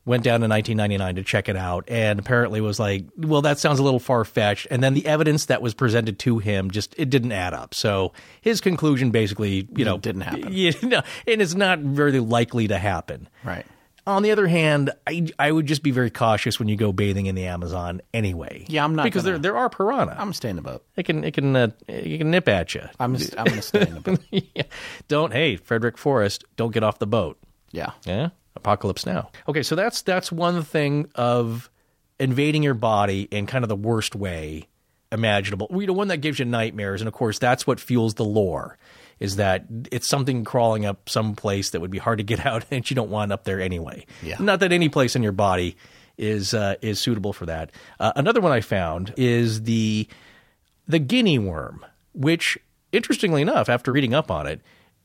went down in 1999 to check it out and apparently was like, well, that sounds a little far fetched. And then the evidence that was presented to him just, it didn't add up. So his conclusion basically, you know, didn't happen. You know, and it's not very likely to happen. Right. On the other hand, I, I would just be very cautious when you go bathing in the Amazon anyway. Yeah, I'm not because gonna- there there are piranha. I'm staying in the boat. it can it can uh, it can nip at you. I'm just, I'm going to stay in the boat. yeah. Don't hey Frederick Forrest, don't get off the boat. Yeah. Yeah, apocalypse now. Okay, so that's that's one thing of invading your body in kind of the worst way imaginable. You know, one that gives you nightmares, and of course, that's what fuels the lore. Is that it's something crawling up some place that would be hard to get out, and you don't want up there anyway. Yeah. Not that any place in your body is uh, is suitable for that. Uh, another one I found is the the guinea worm, which, interestingly enough, after reading up on it,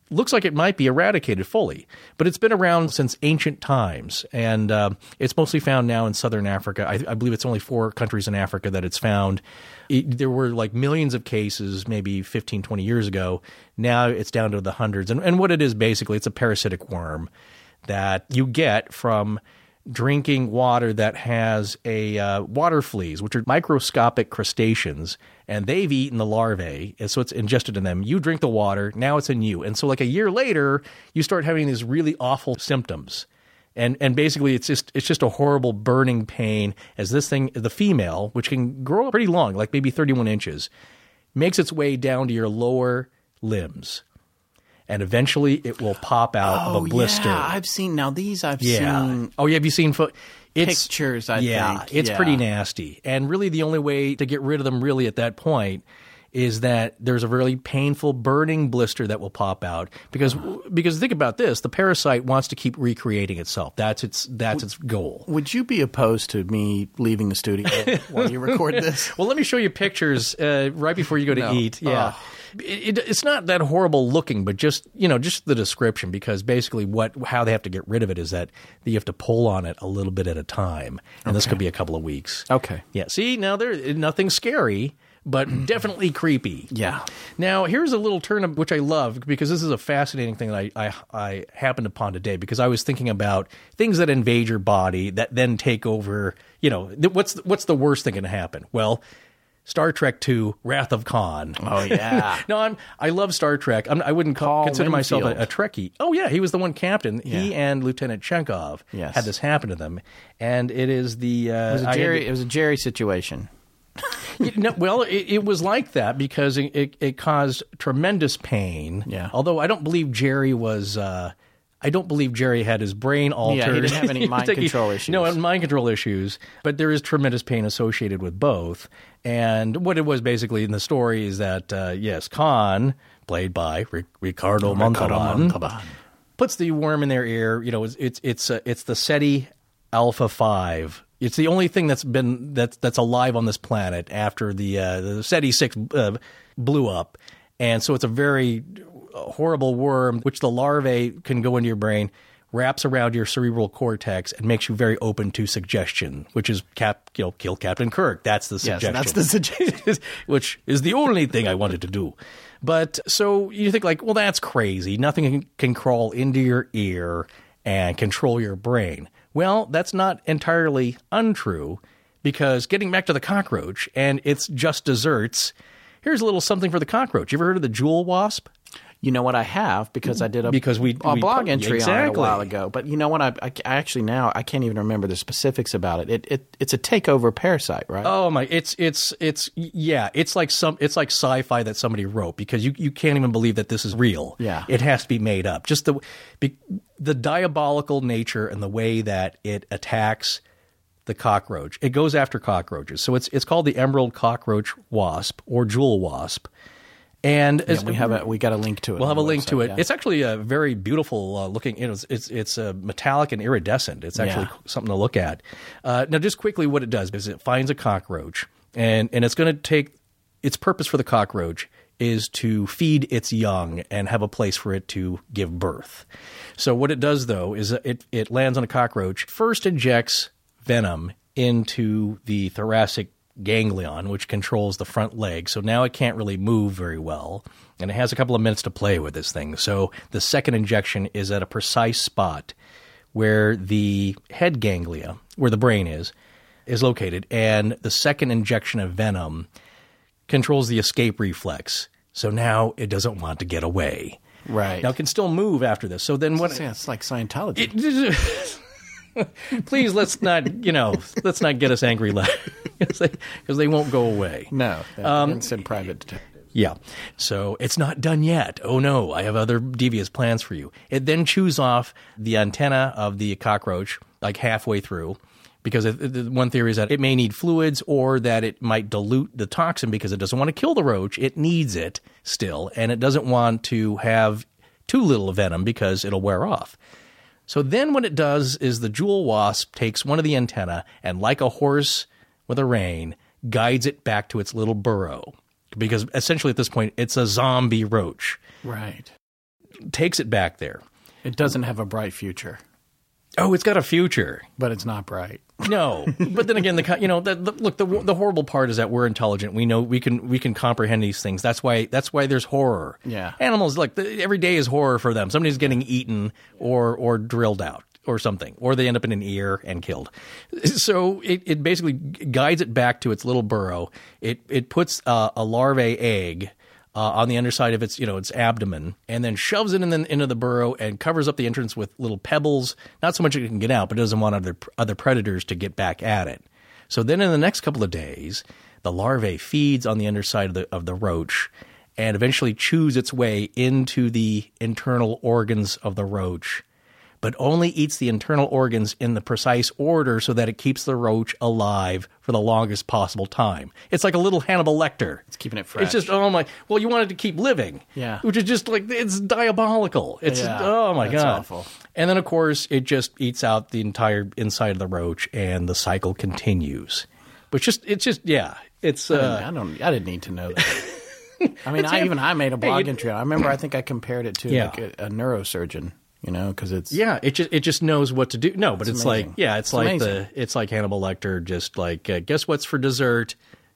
looks like it might be eradicated fully. But it's been around since ancient times, and uh, it's mostly found now in southern Africa. I, I believe it's only four countries in Africa that it's found. It, there were like millions of cases maybe 15, 20 years ago. Now it's down to the hundreds. And, and what it is basically, it's a parasitic worm that you get from drinking water that has a uh, water fleas, which are microscopic crustaceans, and they've eaten the larvae, and so it's ingested in them. You drink the water, now it's in you, and so like a year later, you start having these really awful symptoms. And, and basically, it's just it's just a horrible burning pain as this thing, the female, which can grow pretty long, like maybe 31 inches, makes its way down to your lower limbs, and eventually it will pop out of a oh, blister. Oh, Yeah, I've seen now these. I've Yeah. seen. oh, yeah. Have you seen fo- it's, Pictures, I yeah, think. it's Yeah. pretty nasty. And really, the only way to get rid of them, really, at that point, is that there's a really painful burning blister that will pop out because because think about this: the parasite wants to keep recreating itself. That's its that's its goal. Would you be opposed to me leaving the studio while you record this? Well, let me show you pictures uh, right before you go to No. eat. Yeah. It, it, it's not that horrible looking, but just you know, just the description. Because basically, what how they have to get rid of it is that you have to pull on it a little bit at a time, and this could be a couple of weeks. Okay. Yeah. See, now there nothing scary, but definitely creepy. Yeah. Now, here's a little turn of which I love because this is a fascinating thing that I, I, I happened upon today because I was thinking about things that invade your body that then take over. You know, th- what's what's the worst thing can happen? Well, Star Trek II: Wrath of Khan. Oh yeah. No, I'm. I love Star Trek. I'm, I wouldn't call, Paul consider myself a, Winfield. a Trekkie. Oh yeah, he was the one captain. He and Lieutenant Chekov Yes. had this happen to them, and it is the. Uh, It was a had Jerry. to- It was a Jerry situation. You know, well, it, it was like that because it, it, it caused tremendous pain. Yeah. Although I don't believe Jerry was. Uh, I don't believe Jerry had his brain altered. Yeah, he didn't have any mind control issues. No, mind control issues. But there is tremendous pain associated with both. And what it was basically in the story is that uh, yes, Khan, played by Ric- Ricardo Montalban, puts the worm in their ear. You know, it's it's it's, uh, it's the Ceti Alpha Five. It's the only thing that's been that's that's alive on this planet after the uh, the Ceti Six uh, blew up, and so it's a very horrible worm which the larvae can go into your brain. wraps around your cerebral cortex and makes you very open to suggestion, which is cap, you know, kill Captain Kirk. That's the Yes, suggestion. that's the suggestion. which is the only thing I wanted to do. But so you think like, well, that's crazy. Nothing can, can crawl into your ear and control your brain. Well, that's not entirely untrue because getting back to the cockroach and its just desserts, here's a little something for the cockroach. You ever heard of the jewel wasp? You know what I have because I did a Because we- a we blog entry on it a while ago. But you know what? I, I, I actually now I can't even remember the specifics about it. It, it it's a takeover parasite, right? Oh my! It's it's it's yeah! It's like some it's like sci-fi that somebody wrote because you you can't even believe that this is real. Yeah. it has to be made up. Just the the diabolical nature and the way that it attacks the cockroach. It goes after cockroaches. So it's it's called the emerald cockroach wasp or jewel wasp. And Yeah, we have a we got a link to it. We'll have a link to it. yeah. It's actually a very beautiful uh, looking. You know, it's it's, it's uh, metallic and iridescent. It's actually Yeah. something to look at. Uh, now, just quickly, what it does is it finds a cockroach, and and it's going to take its purpose for the cockroach is to feed its young and have a place for it to give birth. So what it does though is it it lands on a cockroach, first injects venom into the thoracic ganglion, which controls the front leg. So now it can't really move very well. And it has a couple of minutes to play with this thing. So the second injection is at a precise spot where the head ganglia, where the brain is, is located. And the second injection of venom controls the escape reflex. So now it doesn't want to get away. right. Now it can still move after this. So then what? yeah, it's like Scientology. Please let's not, you know, let's not get us angry because they, they won't go away. no, um, private detective. Yeah. So it's not done yet. Oh no, I have other devious plans for you. It then chews off the antenna of the cockroach like halfway through because one theory is that it may need fluids or that it might dilute the toxin because it doesn't want to kill the roach. It needs it still and it doesn't want to have too little venom because it'll wear off. So then what it does is the jewel wasp takes one of the antenna and like a horse with a rein guides it back to its little burrow because essentially at this point it's a zombie roach. Right. Takes it back there. It doesn't have a bright future, Oh, it's got a future. but it's not bright. No, but then again, the you know the, the, look the the horrible part is that we're intelligent. We know we can we can comprehend these things. That's why that's why there's horror. Yeah. animals like the, every day is horror for them. Somebody's getting eaten or or drilled out or something, or they end up in an ear and killed. So it, it basically guides it back to its little burrow. It it puts uh, a larvae egg. Uh, on the underside of its, you know, its abdomen, and then shoves it in the, into the burrow and covers up the entrance with little pebbles. Not so much it can get out, but it doesn't want other other predators to get back at it. So then, in the next couple of days, the larvae feeds on the underside of the of the roach, and eventually chews its way into the internal organs of the roach, but only eats the internal organs in the precise order so that it keeps the roach alive for the longest possible time. It's like a little Hannibal Lecter. It's keeping it fresh. It's just oh my! Well, you wanted to keep living, Yeah. which is just like it's diabolical. It's Yeah, oh my god, awful. And then of course it just eats out the entire inside of the roach, and the cycle continues. But just it's just yeah, it's uh, I don't. I didn't need to know that. I mean, I even I made a blog you- entry. I remember. I think I compared it to Yeah. like a, a neurosurgeon. You know, because it's yeah, it just it just knows what to do. No, but it's, like yeah, it's, It's like amazing. the it's like Hannibal Lecter, just like uh, guess what's for dessert?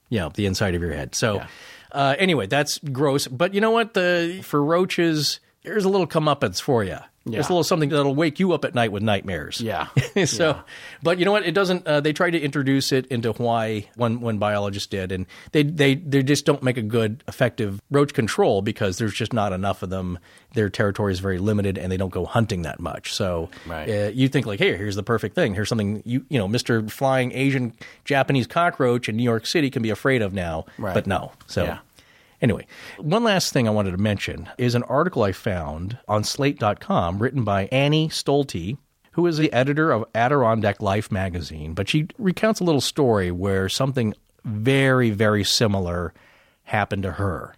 You know, the inside of your head. So Yeah. uh, anyway, that's gross. But you know what? The for roaches, there's a little comeuppance for you. Yeah. a little something that'll wake you up at night with nightmares. Yeah. so, but you know what? It doesn't. Uh, they tried to introduce it into Hawaii. One one biologist did, and they they they just don't make a good effective roach control because there's just not enough of them. Their territory is very limited, and they don't go hunting that much. So, Right. uh, you think like, hey, here's the perfect thing. Here's something you you know, Mister Flying Asian Japanese cockroach in New York City can be afraid of now. Right. But no. So. Yeah. Anyway, one last thing I wanted to mention is an article I found on slate.com written by Annie Stoltie, who is the editor of Adirondack Life magazine, but she recounts a little story where something very, very similar happened to her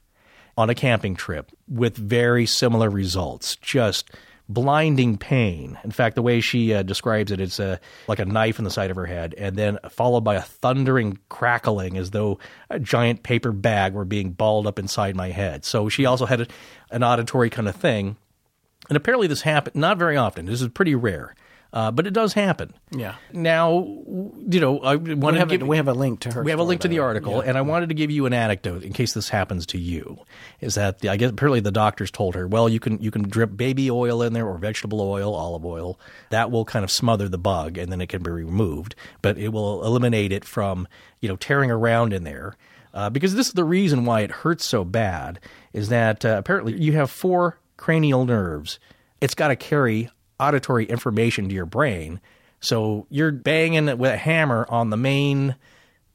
on a camping trip with very similar results. Just blinding pain. In fact, the way she uh, describes it, it's uh, like a knife in the side of her head, and then followed by a thundering crackling as though a giant paper bag were being balled up inside my head. So she also had a, an auditory kind of thing. And apparently, this happened not very often. This is pretty rare. Uh, but it does happen. Yeah. Now, you know, I wanted We have, to a, we have a link to her. we have a link to the article, and I wanted to give you an anecdote in case this happens to you. Is that the, I guess apparently the doctors told her, well, you can you can drip baby oil in there or vegetable oil, olive oil. That will kind of smother the bug, and then it can be removed, but it will eliminate it from you know tearing around in there. Uh, because this is the reason why it hurts so bad is that uh, apparently you have four cranial nerves. It's got to carry auditory information to your brain. So you're banging it with a hammer on the main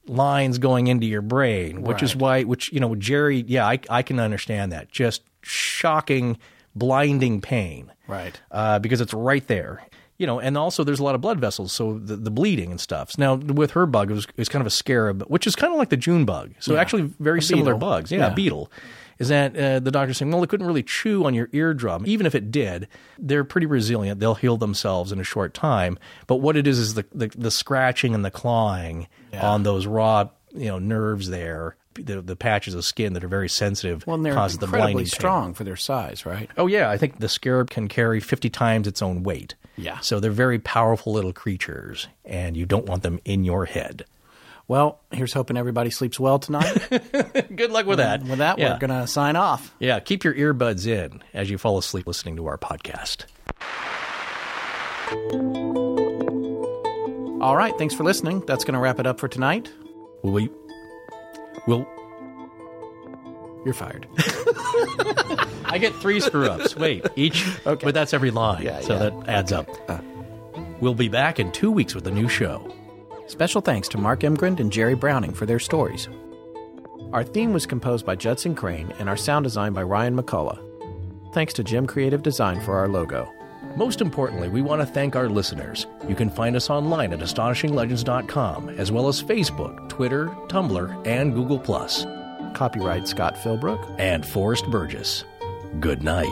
lines going into your brain, which is why, which, you know, Jerry, yeah, I, I can understand that. Just shocking, blinding pain. Right. Uh, because it's right there. You know, and also there's a lot of blood vessels, so the, the bleeding and stuff. Now, with her bug, it was, it was kind of a scarab, which is kind of like the June bug. So actually very similar beetle. bugs. Yeah, Yeah. beetle. Is that uh, the doctor's saying, well, it couldn't really chew on your eardrum. Even if it did, they're pretty resilient. They'll heal themselves in a short time. But what it is is the, the, the scratching and the clawing on those raw you know nerves there, the, the patches of skin that are very sensitive, Well, and they're causes the incredibly pain. strong for their size, right? Oh yeah, I think the scarab can carry 50 times its own weight. Yeah. So they're very powerful little creatures and you don't want them in your head. Well, here's hoping everybody sleeps well tonight. Good luck with that. With that, yeah. we're going to sign off. Yeah, keep your earbuds in as you fall asleep listening to our podcast. All right. Thanks for listening. That's going to wrap it up for tonight. Will we will You're fired. I get three screw ups. Wait, each Okay. but that's every line. Yeah, so yeah. that adds up. Uh. We'll be back in two weeks with a new show. Special thanks to Mark Emgrind and Jerry Browning for their stories. Our theme was composed by Judson Crane and our sound design by Ryan McCullough. Thanks to Jim Creative Design for our logo. Most importantly, we want to thank our listeners. You can find us online at astonishinglegends.com, as well as Facebook, Twitter, Tumblr, and Google Copyright Scott Philbrook. And Forrest Burgess. Good night.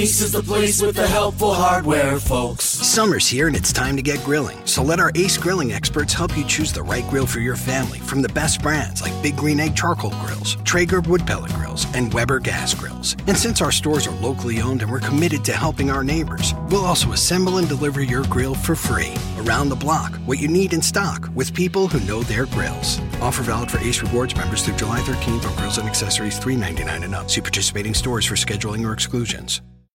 Ace is the place with the helpful hardware, folks. Summer's here and it's time to get grilling. So let our Ace Grilling experts help you choose the right grill for your family from the best brands like Big Green Egg Charcoal Grills, Traeger Wood Pellet Grills, and Weber Gas Grills. And since our stores are locally owned and we're committed to helping our neighbors, we'll also assemble and deliver your grill for free. Around the block, what you need in stock with people who know their grills. Offer valid for Ace Rewards members through July 13th on grills and accessories $3.99 and up. See participating stores for scheduling or exclusions.